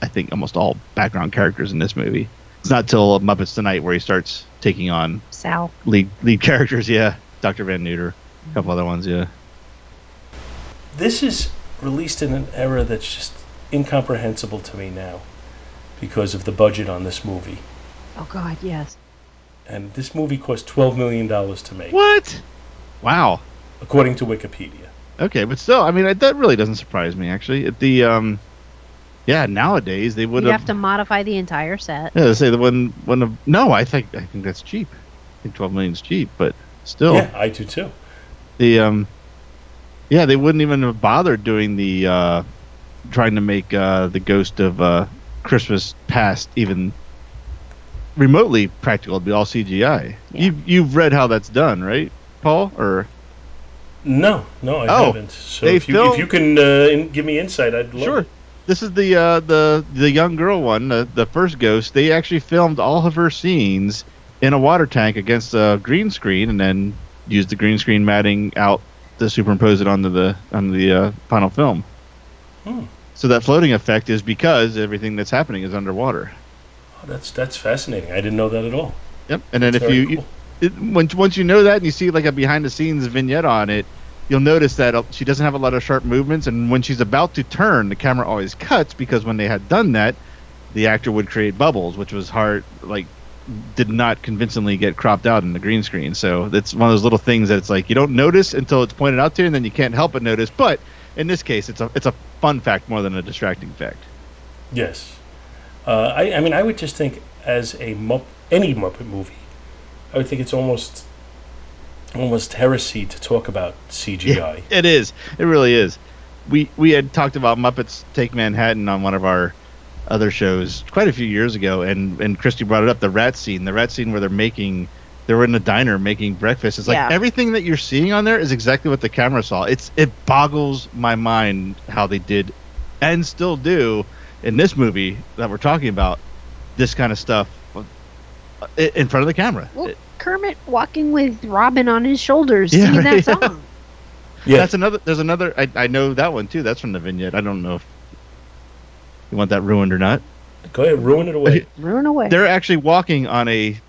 I think almost all background characters in this movie. It's not till Muppets Tonight where he starts taking on Sal. lead lead characters. Yeah, Doctor Van Neuter, a couple other ones. Yeah. this is released in an era that's just incomprehensible to me now because of the budget on this movie. Oh God, yes. And this movie cost $12 million to make, What? Wow. according to Wikipedia. Okay, but still, I mean, that- that really doesn't surprise me actually. At The um, yeah, nowadays they would You'd have. have to modify the entire set. Yeah, they say the one one of no, I think I think that's cheap. I think twelve million is cheap, but still, Yeah, I do too. the um, yeah, they wouldn't even have bothered doing the uh, trying to make uh, the Ghost of uh, Christmas Past even remotely practical. It'd be all CGI. Yeah. You you've read how that's done, right, Paul? Or No, no, I Oh, haven't. So they if you, filmed- if you can uh, in, give me insight, I'd love Sure. it. This is the uh, the the young girl one, the, the first ghost. They actually filmed all of her scenes in a water tank against a green screen, and then used the green screen matting out to superimpose it onto the on the uh, final film. Hmm. So that floating effect is because everything that's happening is underwater. Oh, that's that's fascinating. I didn't know that at all. Yep. And then That's if you, you cool. It, once once you know that and you see like a behind the scenes vignette on it, you'll notice that uh, she doesn't have a lot of sharp movements, and when she's about to turn, the camera always cuts because when they had done that, the actor would create bubbles, which was hard, like did not convincingly get cropped out in the green screen. So it's one of those little things that it's like you don't notice until it's pointed out to you, and then you can't help but notice. But in this case, it's a it's a fun fact more than a distracting fact. Yes. Uh, I, I mean, I would just think as a any Muppet movie, I would think it's almost almost heresy to talk about CGI. It is. It really is. We we had talked about Muppets Take Manhattan on one of our other shows quite a few years ago, and and Christy brought it up the rat scene, the rat scene where they're making. They were in a diner making breakfast. It's like Yeah. everything that you're seeing on there is exactly what the camera saw. It's it boggles my mind how they did and still do in this movie that we're talking about this kind of stuff i- in front of the camera. Well, It- Kermit walking with Robin on his shoulders Yeah, singing that yeah. song. Yeah. That's another. There's another. I, I know that one too. That's from the vignette. I don't know if you want that ruined or not. Go ahead, ruin it away. Ruin away. They're actually walking on a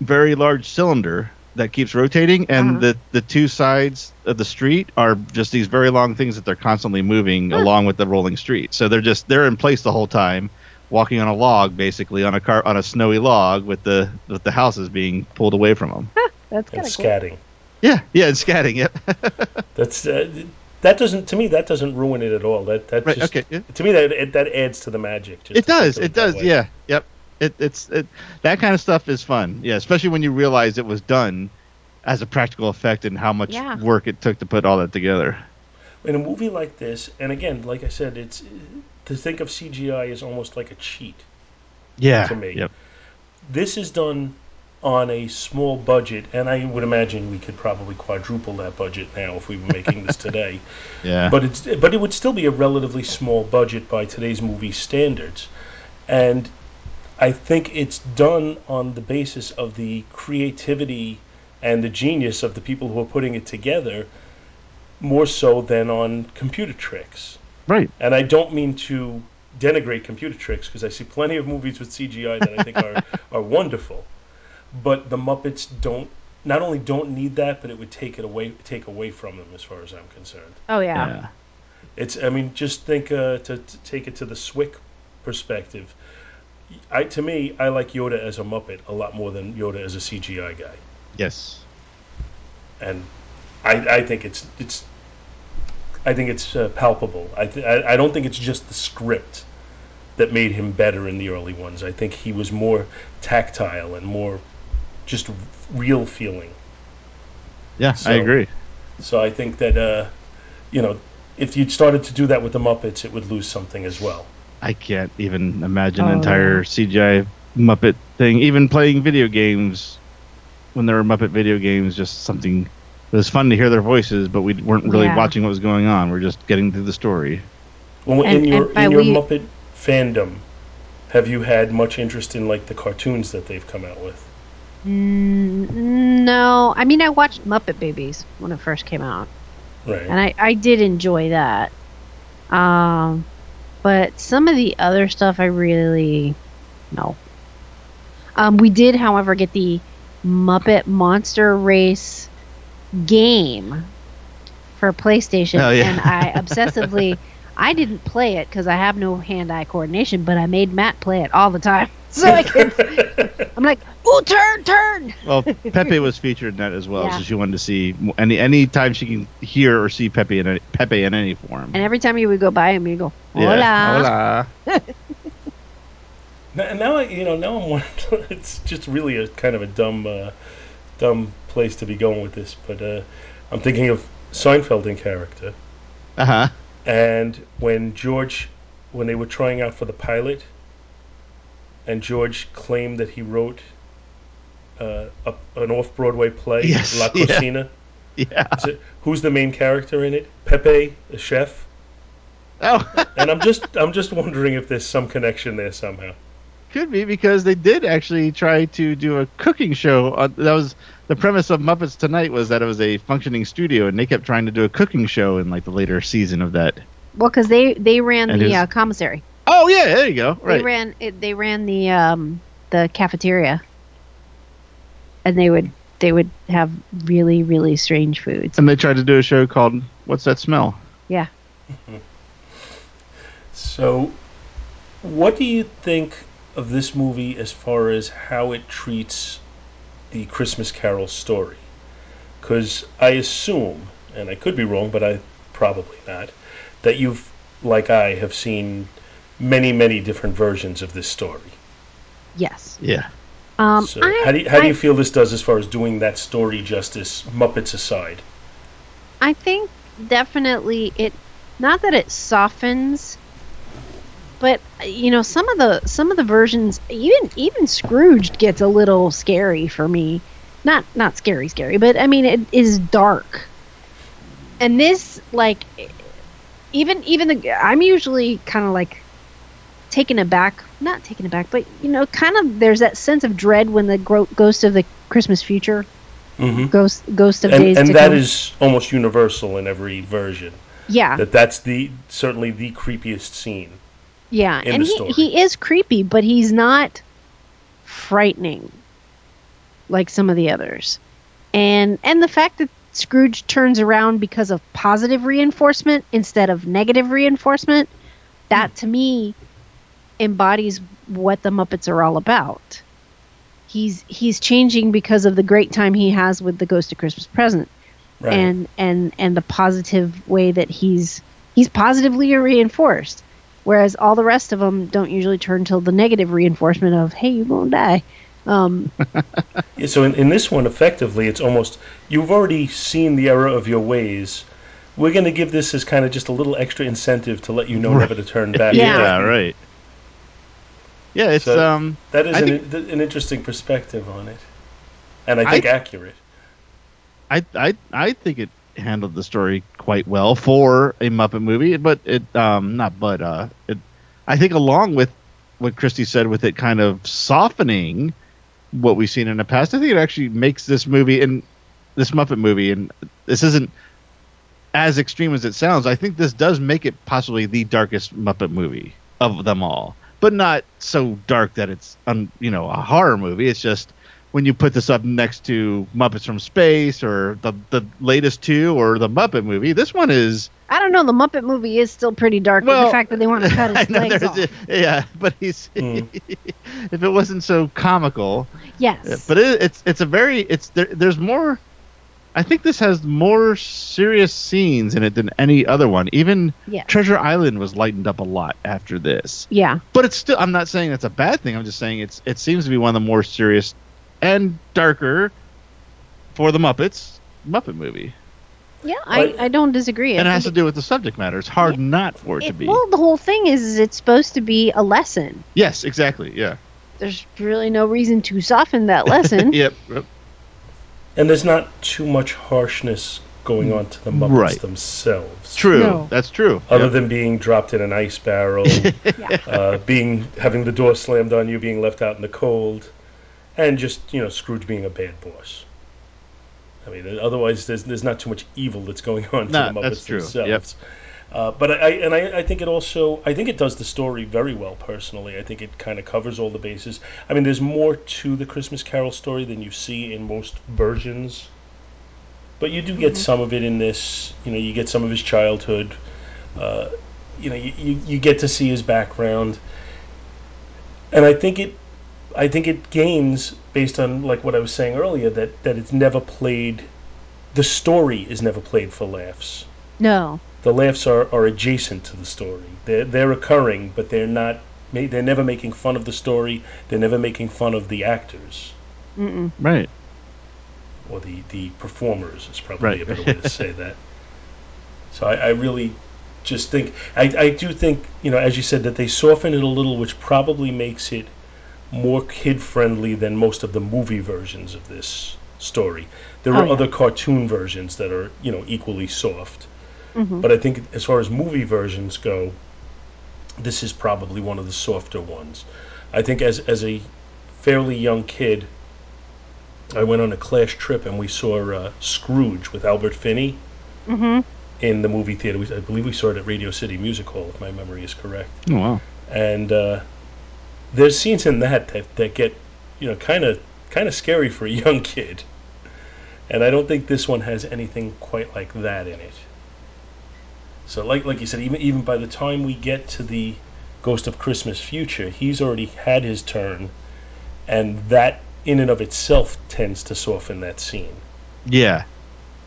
very large cylinder that keeps rotating, and Uh-huh. the the two sides of the street are just these very long things that they're constantly moving along with the rolling street. So they're just they're in place the whole time, walking on a log basically on a car on a snowy log with the with the houses being pulled away from them. That's and kind of cool. scatting. yeah, yeah, and scatting. Yep. That's uh, that doesn't to me that doesn't ruin it at all. That that Right, just okay, yeah. to me that it, that adds to the magic. Just it does. It does. way. Yeah. Yep. It, it's it, that kind of stuff is fun. Yeah, especially when you realize it was done as a practical effect and how much Yeah. work it took to put all that together. In a movie like this, and again, like I said, it's to think of CGI as almost like a cheat. Yeah. To me. Yep. This is done on a small budget, and I would imagine we could probably quadruple that budget now if we were making this today. Yeah. But it's but it would still be a relatively small budget by today's movie standards, and I think it's done on the basis of the creativity and the genius of the people who are putting it together, more so than on computer tricks. Right. And I don't mean to denigrate computer tricks because I see plenty of movies with CGI that I think are, are wonderful. But the Muppets don't not only don't need that, but it would take it away take away from them as far as I'm concerned. Oh yeah. Yeah. It's I mean just think uh, to, to take it to the Swick perspective. I to me I like Yoda as a Muppet a lot more than Yoda as a CGI guy, Yes. and I I think it's it's I think it's uh, palpable. I, th- I I don't think it's just the script that made him better in the early ones. I think he was more tactile and more just real feeling. Yeah, I agree. So I think that uh, you know if you'd started to do that with the Muppets, it would lose something as well. I can't even imagine Oh, an entire yeah. CGI Muppet thing. Even playing video games when there were Muppet video games, just something. It was fun to hear their voices, but we weren't really Yeah. watching what was going on. We're just getting through the story. Well, And- in your in your we- Muppet fandom, have you had much interest in like the cartoons that they've come out with? Mm, no, I mean I watched Muppet Babies when it first came out, Right. and I I did enjoy that. Um, but some of the other stuff I really no. Um, we did, however, get the Muppet Monster Race game for PlayStation, Oh, yeah. and I obsessively. I didn't play it because I have no hand-eye coordination, but I made Matt play it all the time, so I could. I'm like, "Ooh, turn, turn!" Well, Pepe was featured in that as well, Yeah. so she wanted to see any any time she can hear or see Pepe in any, Pepe in any form. And every time you would go by him, you go, "Hola." Yeah. Hola. Now, now I, you know, now I'm. It's just really a kind of a dumb, uh, dumb place to be going with this. But uh, I'm thinking of Seinfeld in character, Uh huh. and when George, when they were trying out for the pilot, and George claimed that he wrote uh, a, an off-Broadway play, Yes, La yeah. Cocina. Yeah. Is it- who's the main character in it? Pepe, the chef. Oh, And I'm just, I'm just wondering if there's some connection there somehow. could be because they did actually try to do a cooking show. On, that was the premise of Muppets Tonight was that it was a functioning studio, and they kept trying to do a cooking show in like the later season of that. Well, because they they ran And the his- uh, commissary. Oh yeah, there you go. They ran it, they ran the um the cafeteria, and they would they would have really really strange foods. and they tried to do a show called "What's That Smell?" Yeah. So, what do you think of this movie as far as how it treats the Christmas Carol story? Because I assume, and I could be wrong, but I probably not, that you've, like I, have seen many, many different versions of this story. Yes. Yeah. Um. So, I, how do you, how do you feel this does as far as doing that story justice, Muppets aside? I think definitely it not that it softens but you know some of the some of the versions even even Scrooge gets a little scary for me. Not not scary scary, but I mean it is dark. And this like even even the I'm usually kind of like taken aback, not taken aback, but you know, kind of there's that sense of dread when the gro- ghost of the Christmas future, Mhm. ghost ghost of and days and that come. is almost universal in every version. yeah, That that's the certainly the creepiest scene. Yeah, in and the he he is creepy, but he's not frightening like some of the others. And and the fact that Scrooge turns around because of positive reinforcement instead of negative reinforcement, that hmm. to me embodies what the Muppets are all about. He's he's changing because of the great time he has with the Ghost of Christmas Present, Right. and and and the positive way that he's he's positively reinforced, whereas all the rest of them don't usually turn till the negative reinforcement of hey you're gonna die. Um, Yeah, so in, in this one, effectively, it's almost you've already seen the error of your ways. We're going to give this as kind of just a little extra incentive to let you know never to turn back. Yeah. yeah, right. Yeah, it's So, um. That is an, think- an interesting perspective on it, and I I- think accurate. I I I think it handled the story quite well for a Muppet movie, but it um not but uh it I think along with what Christy said with it kind of softening what we've seen in the past, I think it actually makes this movie and this Muppet movie and this isn't as extreme as it sounds. I think this does make it possibly the darkest Muppet movie of them all, but not so dark that it's um, you know a horror movie. It's just when you put this up next to Muppets from Space or the the latest two or the Muppet movie, this one is I don't know. The Muppet movie is still pretty dark. Well, the fact that they want to cut his know legs off. a- yeah, but he's Mm. if it wasn't so comical, Yes, but it, it's it's a very it's there, there's more. I think this has more serious scenes in it than any other one. Even Yeah. Treasure Island was lightened up a lot after this. yeah, But it's still. I'm not saying that's a bad thing. I'm just saying it's. It seems to be one of the more serious and darker for the Muppets Muppet movie, yeah. I, But- I don't disagree. I and it has to do with the subject matter. It's hard not for it, it- to be. Well, the whole thing is, is it's supposed to be a lesson. yes, exactly. Yeah. There's really no reason to soften that lesson. Yep. yep. And there's not too much harshness going on to the Muppets Right. themselves. True. No. That's true. Other Yep. than being dropped in an ice barrel, uh, being having the door slammed on you, being left out in the cold, and just you know Scrooge being a bad boss. I mean, otherwise there's there's not too much evil that's going on to No, the Muppets that's true. themselves. Uh, but I, I and I, I think it also I think it does the story very well personally. I think it kind of covers all the bases. I mean, there's more to the Christmas Carol story than you see in most versions. But you do get some of it in this. You know, you get some of his childhood. Uh, you know, you, you, you get to see his background, and I think it, I think it gains based on like what I was saying earlier that that it's never played, the story is never played for laughs. no, The laughs are, are adjacent to the story. They're they're occurring, but they're not. They're never making fun of the story. They're never making fun of the actors Mm-mm. Right. or the, the performers is probably Right. a better way to say that. So I, I really just think I, I do think you know as you said that they soften it a little, which probably makes it more kid friendly than most of the movie versions of this story. There Oh, are yeah. other cartoon versions that are you know equally soft, Mhm. but I think as far as movie versions go, this is probably one of the softer ones. I think as as a fairly young kid, I went on a class trip and we saw uh, Scrooge with Albert Finney Mm-hmm. in the movie theater. We, I believe we saw it at Radio City Music Hall, if my memory is correct. Oh wow. And uh, there's scenes in that that, that get, you know, kind of kind of scary for a young kid. And I don't think this one has anything quite like that in it. So, like like you said, even even by the time we get to the Ghost of Christmas Future, he's already had his turn, and that in and of itself tends to soften that scene, Yeah.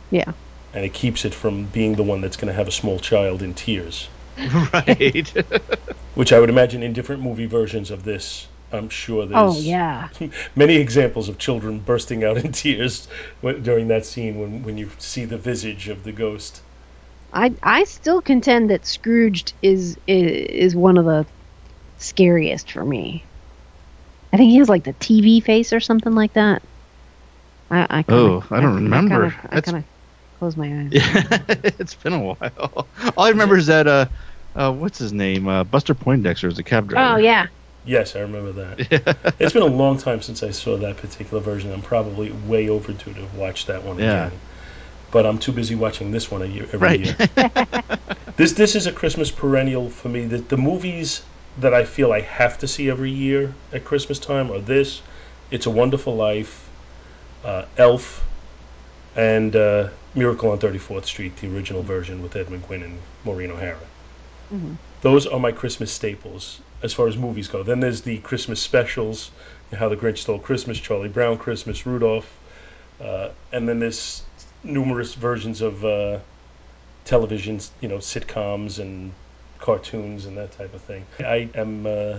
Yeah. and it keeps it from being the one that's going to have a small child in tears. right. Which I would imagine in different movie versions of this, I'm sure there's Oh yeah. many examples of children bursting out in tears during that scene when, when you see the visage of the ghost. I I still contend that Scrooged is is, is one of the scariest for me. I think he has like the TV face or something like that. I, I kinda, Oh, I don't remember. I kind of close my eyes. Yeah, it's been a while. All I remember is that uh, uh, what's his name? Uh, Buster Poindexter is a cab driver. Oh yeah. Yes, I remember that. it's been a long time since I saw that particular version. I'm probably way overdue to watch that one Yeah. again. But I'm too busy watching this one a year every Right. year. this this is a Christmas perennial for me. The, the movies that I feel I have to see every year at Christmas time are this, It's a Wonderful Life, uh, Elf, and uh, Miracle on 34th Street, the original version with Edmund Gwenn and Maureen O'Hara. Those are my Christmas staples as far as movies go. Then there's the Christmas specials, How the Grinch Stole Christmas, Charlie Brown Christmas, Rudolph, uh, and then there's numerous versions of uh, television, you know, sitcoms and cartoons and that type of thing. I am uh,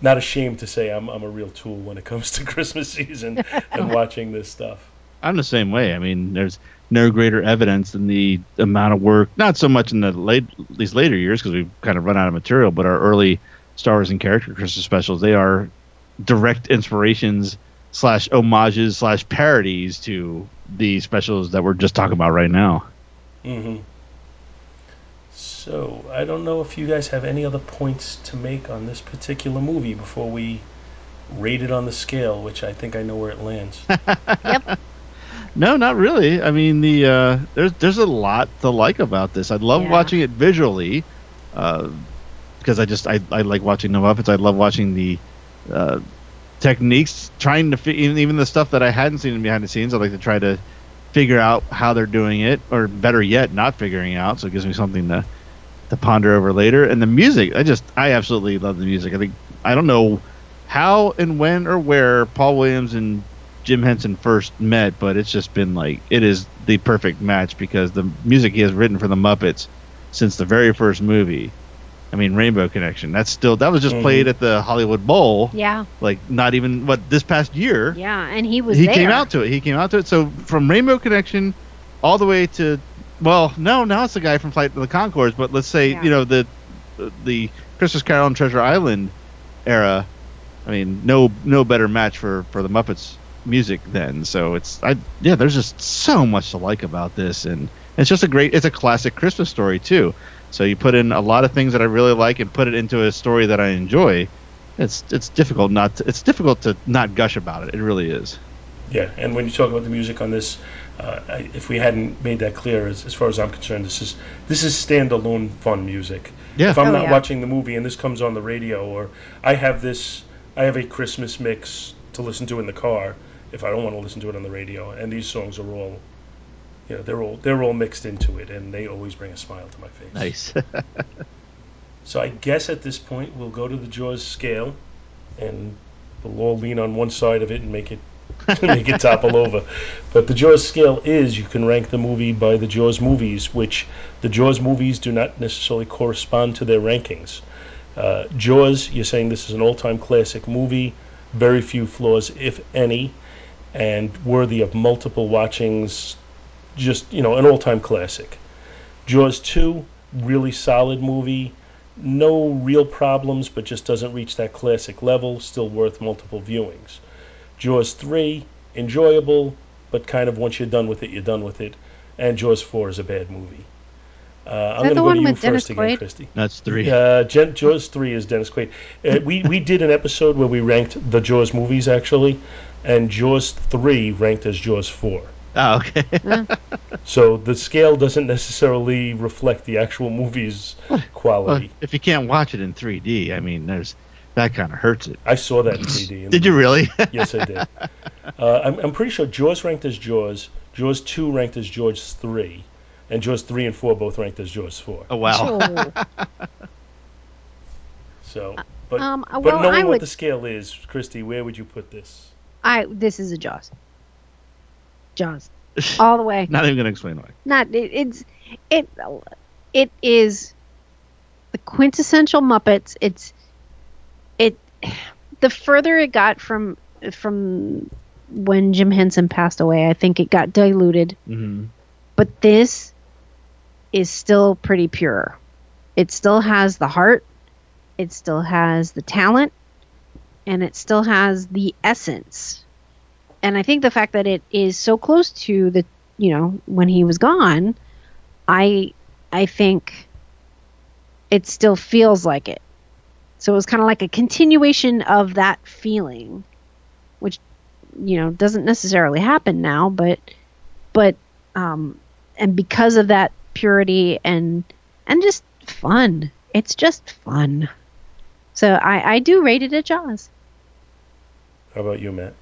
not ashamed to say I'm, I'm a real tool when it comes to Christmas season and watching this stuff. I'm the same way. I mean, there's no greater evidence than the amount of work. Not so much in the late these later years because we've kind of run out of material, but our early Star Wars and character Christmas specials they are direct inspirations slash homages slash parodies to the specials that we're just talking about right now. hmm So I don't know if you guys have any other points to make on this particular movie before we rate it on the scale, which I think I know where it lands. No, not really. I mean, the uh, there's there's a lot to like about this. I love Yeah. watching it visually, uh, because I just I, I like watching the Muppets. I love watching the uh, techniques, trying to fi- even even the stuff that I hadn't seen in behind the scenes. I like to try to figure out how they're doing it, or better yet, not figuring out. So it gives me something to to ponder over later. And the music, I just I absolutely love the music. I think I don't know how and when or where Paul Williams and Jim Henson first met, but it's just been like it is the perfect match because the music he has written for the Muppets since the very first movie. I mean, Rainbow Connection. That's still that was just Mhm. played at the Hollywood Bowl. Yeah. Like not even what this past year. Yeah. And he was he there. came out to it. He came out to it. So from Rainbow Connection, all the way to, well, no, now it's the guy from Flight of the Conchords. But let's say Yeah. you know the the Christmas Carol and Treasure Island era. I mean, no no better match for for the Muppets music then. So it's I yeah, there's just so much to like about this, and it's just a great it's a classic Christmas story too. So you put in a lot of things that I really like and put it into a story that I enjoy. It's it's difficult not to, it's difficult to not gush about it. It really is. Yeah, and when you talk about the music on this, uh, I, if we hadn't made that clear, as, as far as I'm concerned, this is this is standalone fun music. Yeah. If I'm Oh, not yeah. watching the movie and this comes on the radio, or I have this, I have a Christmas mix to listen to in the car if I don't want to listen to it on the radio, and these songs are all, you know, they're all they're all mixed into it, and they always bring a smile to my face. Nice. So I guess at this point we'll go to the Jaws scale, and we'll all lean on one side of it and make it make it topple over. But the Jaws scale is you can rank the movie by the Jaws movies, which the Jaws movies do not necessarily correspond to their rankings. Uh, Jaws, you're saying this is an all-time classic movie, very few flaws, if any, and worthy of multiple watchings. Just you know, an all-time classic. Jaws 2, really solid movie. No real problems, but just doesn't reach that classic level. Still worth multiple viewings. Jaws 3, enjoyable, but kind of once you're done with it, you're done with it. And Jaws 4 is a bad movie. Uh, I'm that going to the go one to you with Dennis first again, Quaid? Christy. That's three. Uh, Jen, Jaws 3 is Dennis Quaid. Uh, we, we did an episode where we ranked the Jaws movies, actually, and Jaws 3 ranked as Jaws 4. Oh, okay. So the scale doesn't necessarily reflect the actual movie's well, quality. if you can't watch it in 3D, I mean, there's that kind of hurts it. I saw that in 3D. in Did the- you really? Yes, I did. Uh, I'm, I'm pretty sure Jaws ranked as Jaws, Jaws 2 ranked as Jaws 3, and Jaws 3 and 4 both ranked as Jaws 4. oh wow. So, but, Um, uh, but knowing I what the scale is, Christy, where would you put this? I this is a Jaws. Jaws, all the way. Not even gonna explain why. Not it, it's it it is the quintessential Muppets. It's it the further it got from from when Jim Henson passed away, I think it got diluted. hmm But this is still pretty pure. It still has the heart. It still has the talent and it still has the essence. And I think the fact that it is so close to the, you know, when he was gone, I I think it still feels like it. So it was kind of like a continuation of that feeling, which you know doesn't necessarily happen now, but but um, and because of that purity and and just fun, it's just fun. So I I do rate it a Jaws. How about you, Matt?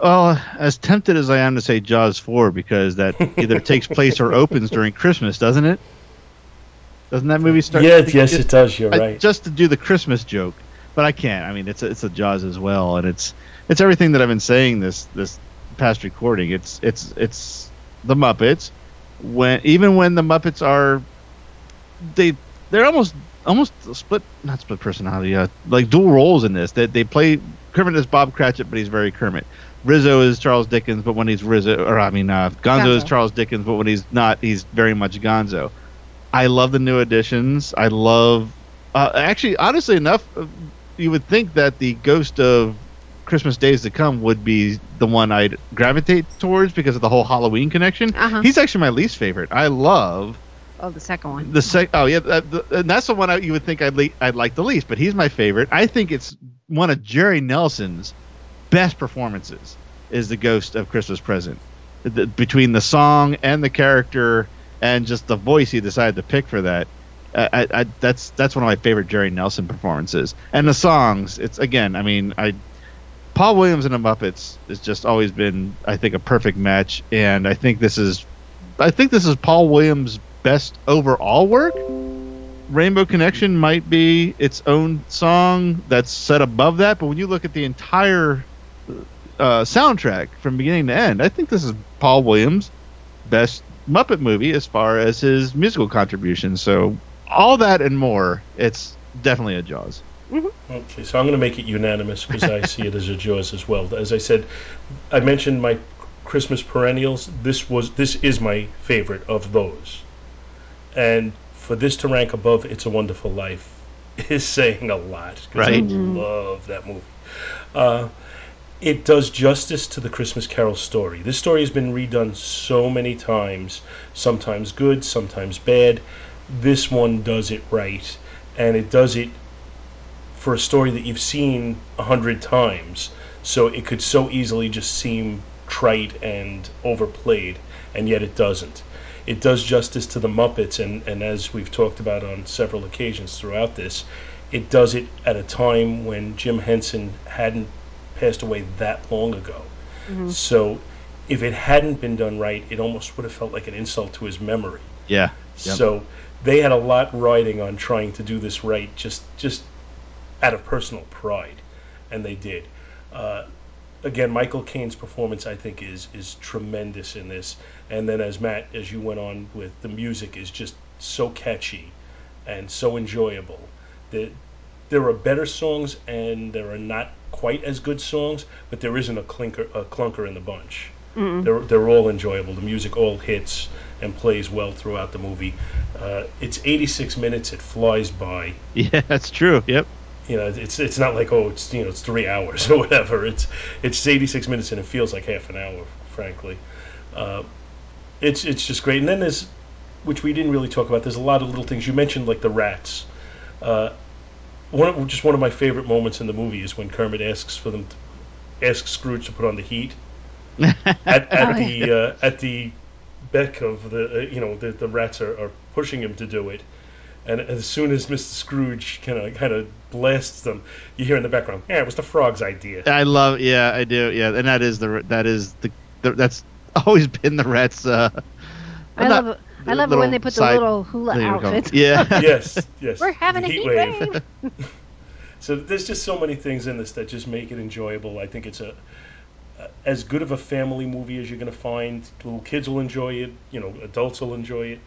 Well, as tempted as I am to say Jaws 4 because that either takes place or opens during Christmas, doesn't it? Doesn't that movie start? Yes, yes, it does. You're I- right. Just to do the Christmas joke, but I can't. I mean, it's a, it's a Jaws as well, and it's it's everything that I've been saying this this past recording. It's it's it's the Muppets. When even when the Muppets are they they're almost almost split not split personality uh, like dual roles in this. That they, play Kermit is Bob Cratchit but he's very Kermit. Rizzo is Charles Dickens but when he's Rizzo or I mean uh, Gonzo, is Charles Dickens but when he's not he's very much Gonzo. I love the new additions. I love uh, actually honestly enough uh, you would think that the ghost of Christmas Days to Come would be the one I'd gravitate towards because of the whole Halloween connection. Uh-huh. he's actually my least favorite. I love Oh, the second one. the sec- oh yeah, that, the, and that's the one I, you would think I'd le- I'd like the least, but he's my favorite. I think it's one of Jerry Nelson's best performances. Is the Ghost of Christmas Present the, between the song and the character and just the voice he decided to pick for that. I, I, that's that's one of my favorite Jerry Nelson performances. And the songs, it's again, I mean, I Paul Williams and the Muppets has just always been, I think, a perfect match. And I think this is, I think this is Paul Williams' best overall work. Rainbow Connection might be its own song that's set above that, but when you look at the entire uh, soundtrack from beginning to end, I think this is Paul Williams' best Muppet movie as far as his musical contribution. So all that and more, it's definitely a Jaws. Okay, so I'm going to make it unanimous because I see it as a Jaws as well. As I said, I mentioned my Christmas perennials. This was this is my favorite of those, and for this to rank above "It's a Wonderful Life" is saying a lot. 'cause I love that movie. Uh, it does justice to the Christmas Carol story. This story has been redone so many times, sometimes good, sometimes bad. This one does it right, and it does it for a story that you've seen a hundred times. So it could so easily just seem trite and overplayed, and yet it doesn't. It does justice to the Muppets, and, and as we've talked about on several occasions throughout this, it does it at a time when Jim Henson hadn't passed away that long ago. So if it hadn't been done right, it almost would have felt like an insult to his memory. Yeah. Yep. So they had a lot riding on trying to do this right, just just out of personal pride, and they did. Uh, again, Michael Caine's performance, I think, is is tremendous in this. And then, as Matt, as you went on with, the music is just so catchy and so enjoyable. That there are better songs and there are not quite as good songs, but there isn't a clinker a clunker in the bunch. They're they're all enjoyable. The music all hits and plays well throughout the movie. Uh, it's 86 minutes. It flies by. Yeah, that's true. Yep. You know, it's it's not like oh, it's you know, it's three hours or whatever. It's it's 86 minutes and it feels like half an hour, frankly. Uh, it's it's just great. And then there's, which we didn't really talk about. There's a lot of little things you mentioned, like the rats. Uh, one of, just one of my favorite moments in the movie is when Kermit asks for them, to, asks Scrooge to put on the heat at, at Oh, the uh, at the beck of the uh, you know the, the rats are, are pushing him to do it, and as soon as Mr. Scrooge kind of kind of blasts them, you hear in the background, "Yeah, it was the frog's idea." I love. Yeah, I do. Yeah, and that is the that is the, the that's always been the Rats. Uh, I not- love it. I love it when they put the little hula There you go. outfits. Yeah. yes, yes. We're having the a heat wave. So there's just so many things in this that just make it enjoyable. I think it's a, a as good of a family movie as you're going to find. Little kids will enjoy it. You know, adults will enjoy it.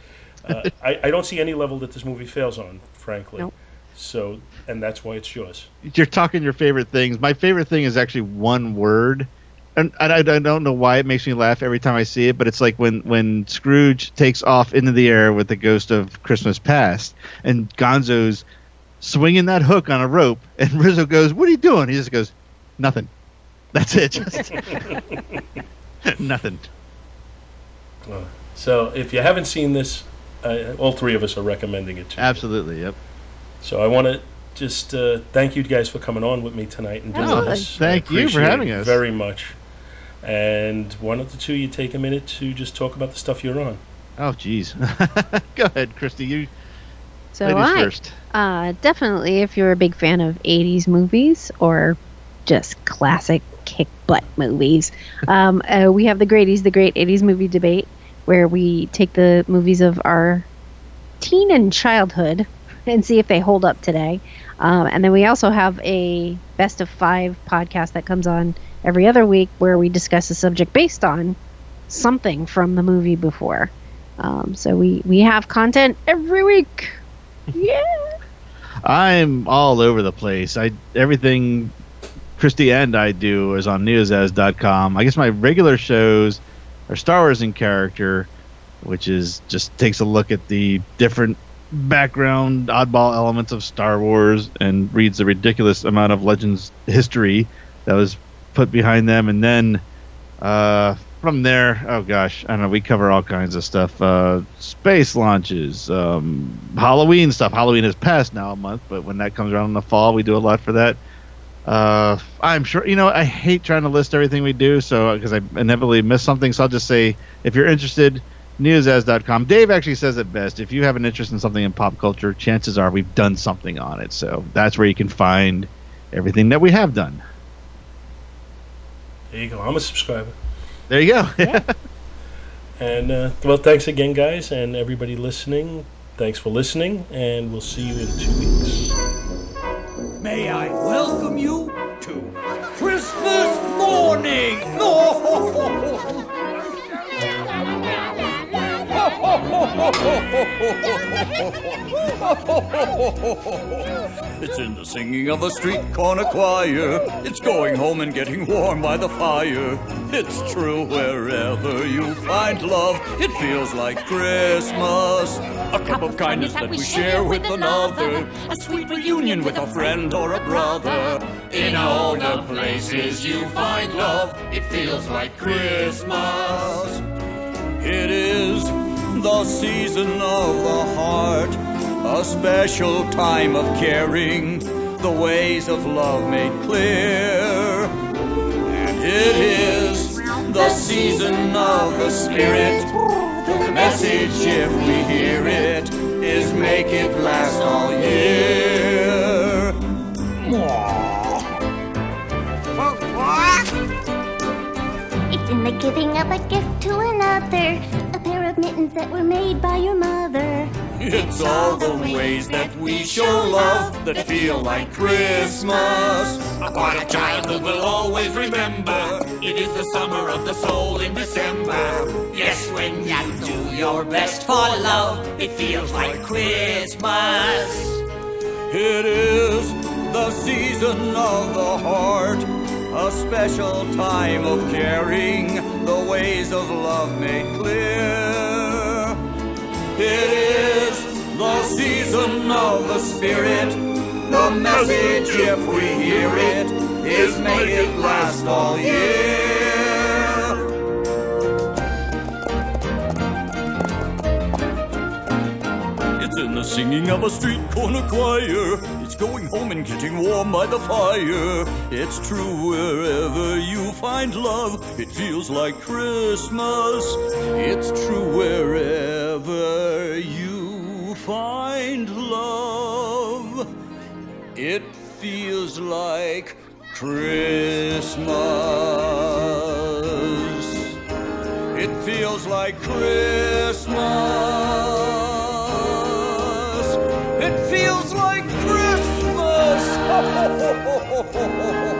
Uh, I, I don't see any level that this movie fails on, frankly. Nope. So, and that's why it's yours. You're talking your favorite things. My favorite thing is actually one word, and I, I don't know why it makes me laugh every time I see it, but it's like when when Scrooge takes off into the air with the ghost of Christmas past, and Gonzo's swinging that hook on a rope, and Rizzo goes, "What are you doing?" He just goes, "Nothing." That's it. Just nothing. So if you haven't seen this, uh, all three of us are recommending it to you. Absolutely. Yep. So I want to just uh, thank you guys for coming on with me tonight and doing Absolutely. this. Thank you for having us. very much. And why don't the two you take a minute to just talk about the stuff you're on? Oh, jeez. Go ahead, Christy. You So ladies I first. Uh, definitely, if you're a big fan of 80s movies or just classic kick butt movies, um, uh, we have the Greaties, the Great 80s Movie Debate, where we take the movies of our teen and childhood and see if they hold up today. Um, and then we also have a best of five podcast that comes on every other week where we discuss a subject based on something from the movie before. Um, so we, we have content every week. Yeah. I'm all over the place. I everything Christy and I do is on neozaz.com. I guess my regular shows are Star Wars in character, which is just takes a look at the different background oddball elements of Star Wars and reads the ridiculous amount of Legends history that was put behind them and then uh from there, oh gosh, I don't know. We cover all kinds of stuff: uh, space launches, um, Halloween stuff. Halloween is past now a month, but when that comes around in the fall, we do a lot for that. Uh, I'm sure you know. I hate trying to list everything we do, so because I inevitably miss something. So I'll just say, if you're interested, neozaz.com. Dave actually says it best. If you have an interest in something in pop culture, chances are we've done something on it. So that's where you can find everything that we have done. There you go. I'm a subscriber. There you go. And uh, well, thanks again, guys, and everybody listening. Thanks for listening, and we'll see you in two weeks. May I welcome you to Christmas morning? It's in the singing of a street corner choir. It's going home and getting warm by the fire. It's true wherever you find love, it feels like Christmas. A cup of kindness that we share with another. A sweet reunion with a friend or a brother. In all the places you find love, it feels like Christmas. It is the season of the heart, a special time of caring, the ways of love made clear. And it is the season of the spirit, the message, if we hear it, is make it last all year. It's in the giving of a gift to another, of mittens that were made by your mother. It's all the ways that we show love that feel like Christmas. A quiet childhood will always remember. It is the summer of the soul in December. Yes, when you do your best for love, it feels like Christmas. It is the season of the heart, a special time of caring, the ways of love made clear. It is the season of the spirit, the message, if we hear it, is make it last all year. Singing of a street corner choir. It's going home and getting warm by the fire. It's true wherever you find love, it feels like Christmas. It's true wherever you find love, it feels like Christmas. It feels like Christmas. It feels like Christmas. ほほほほほほ。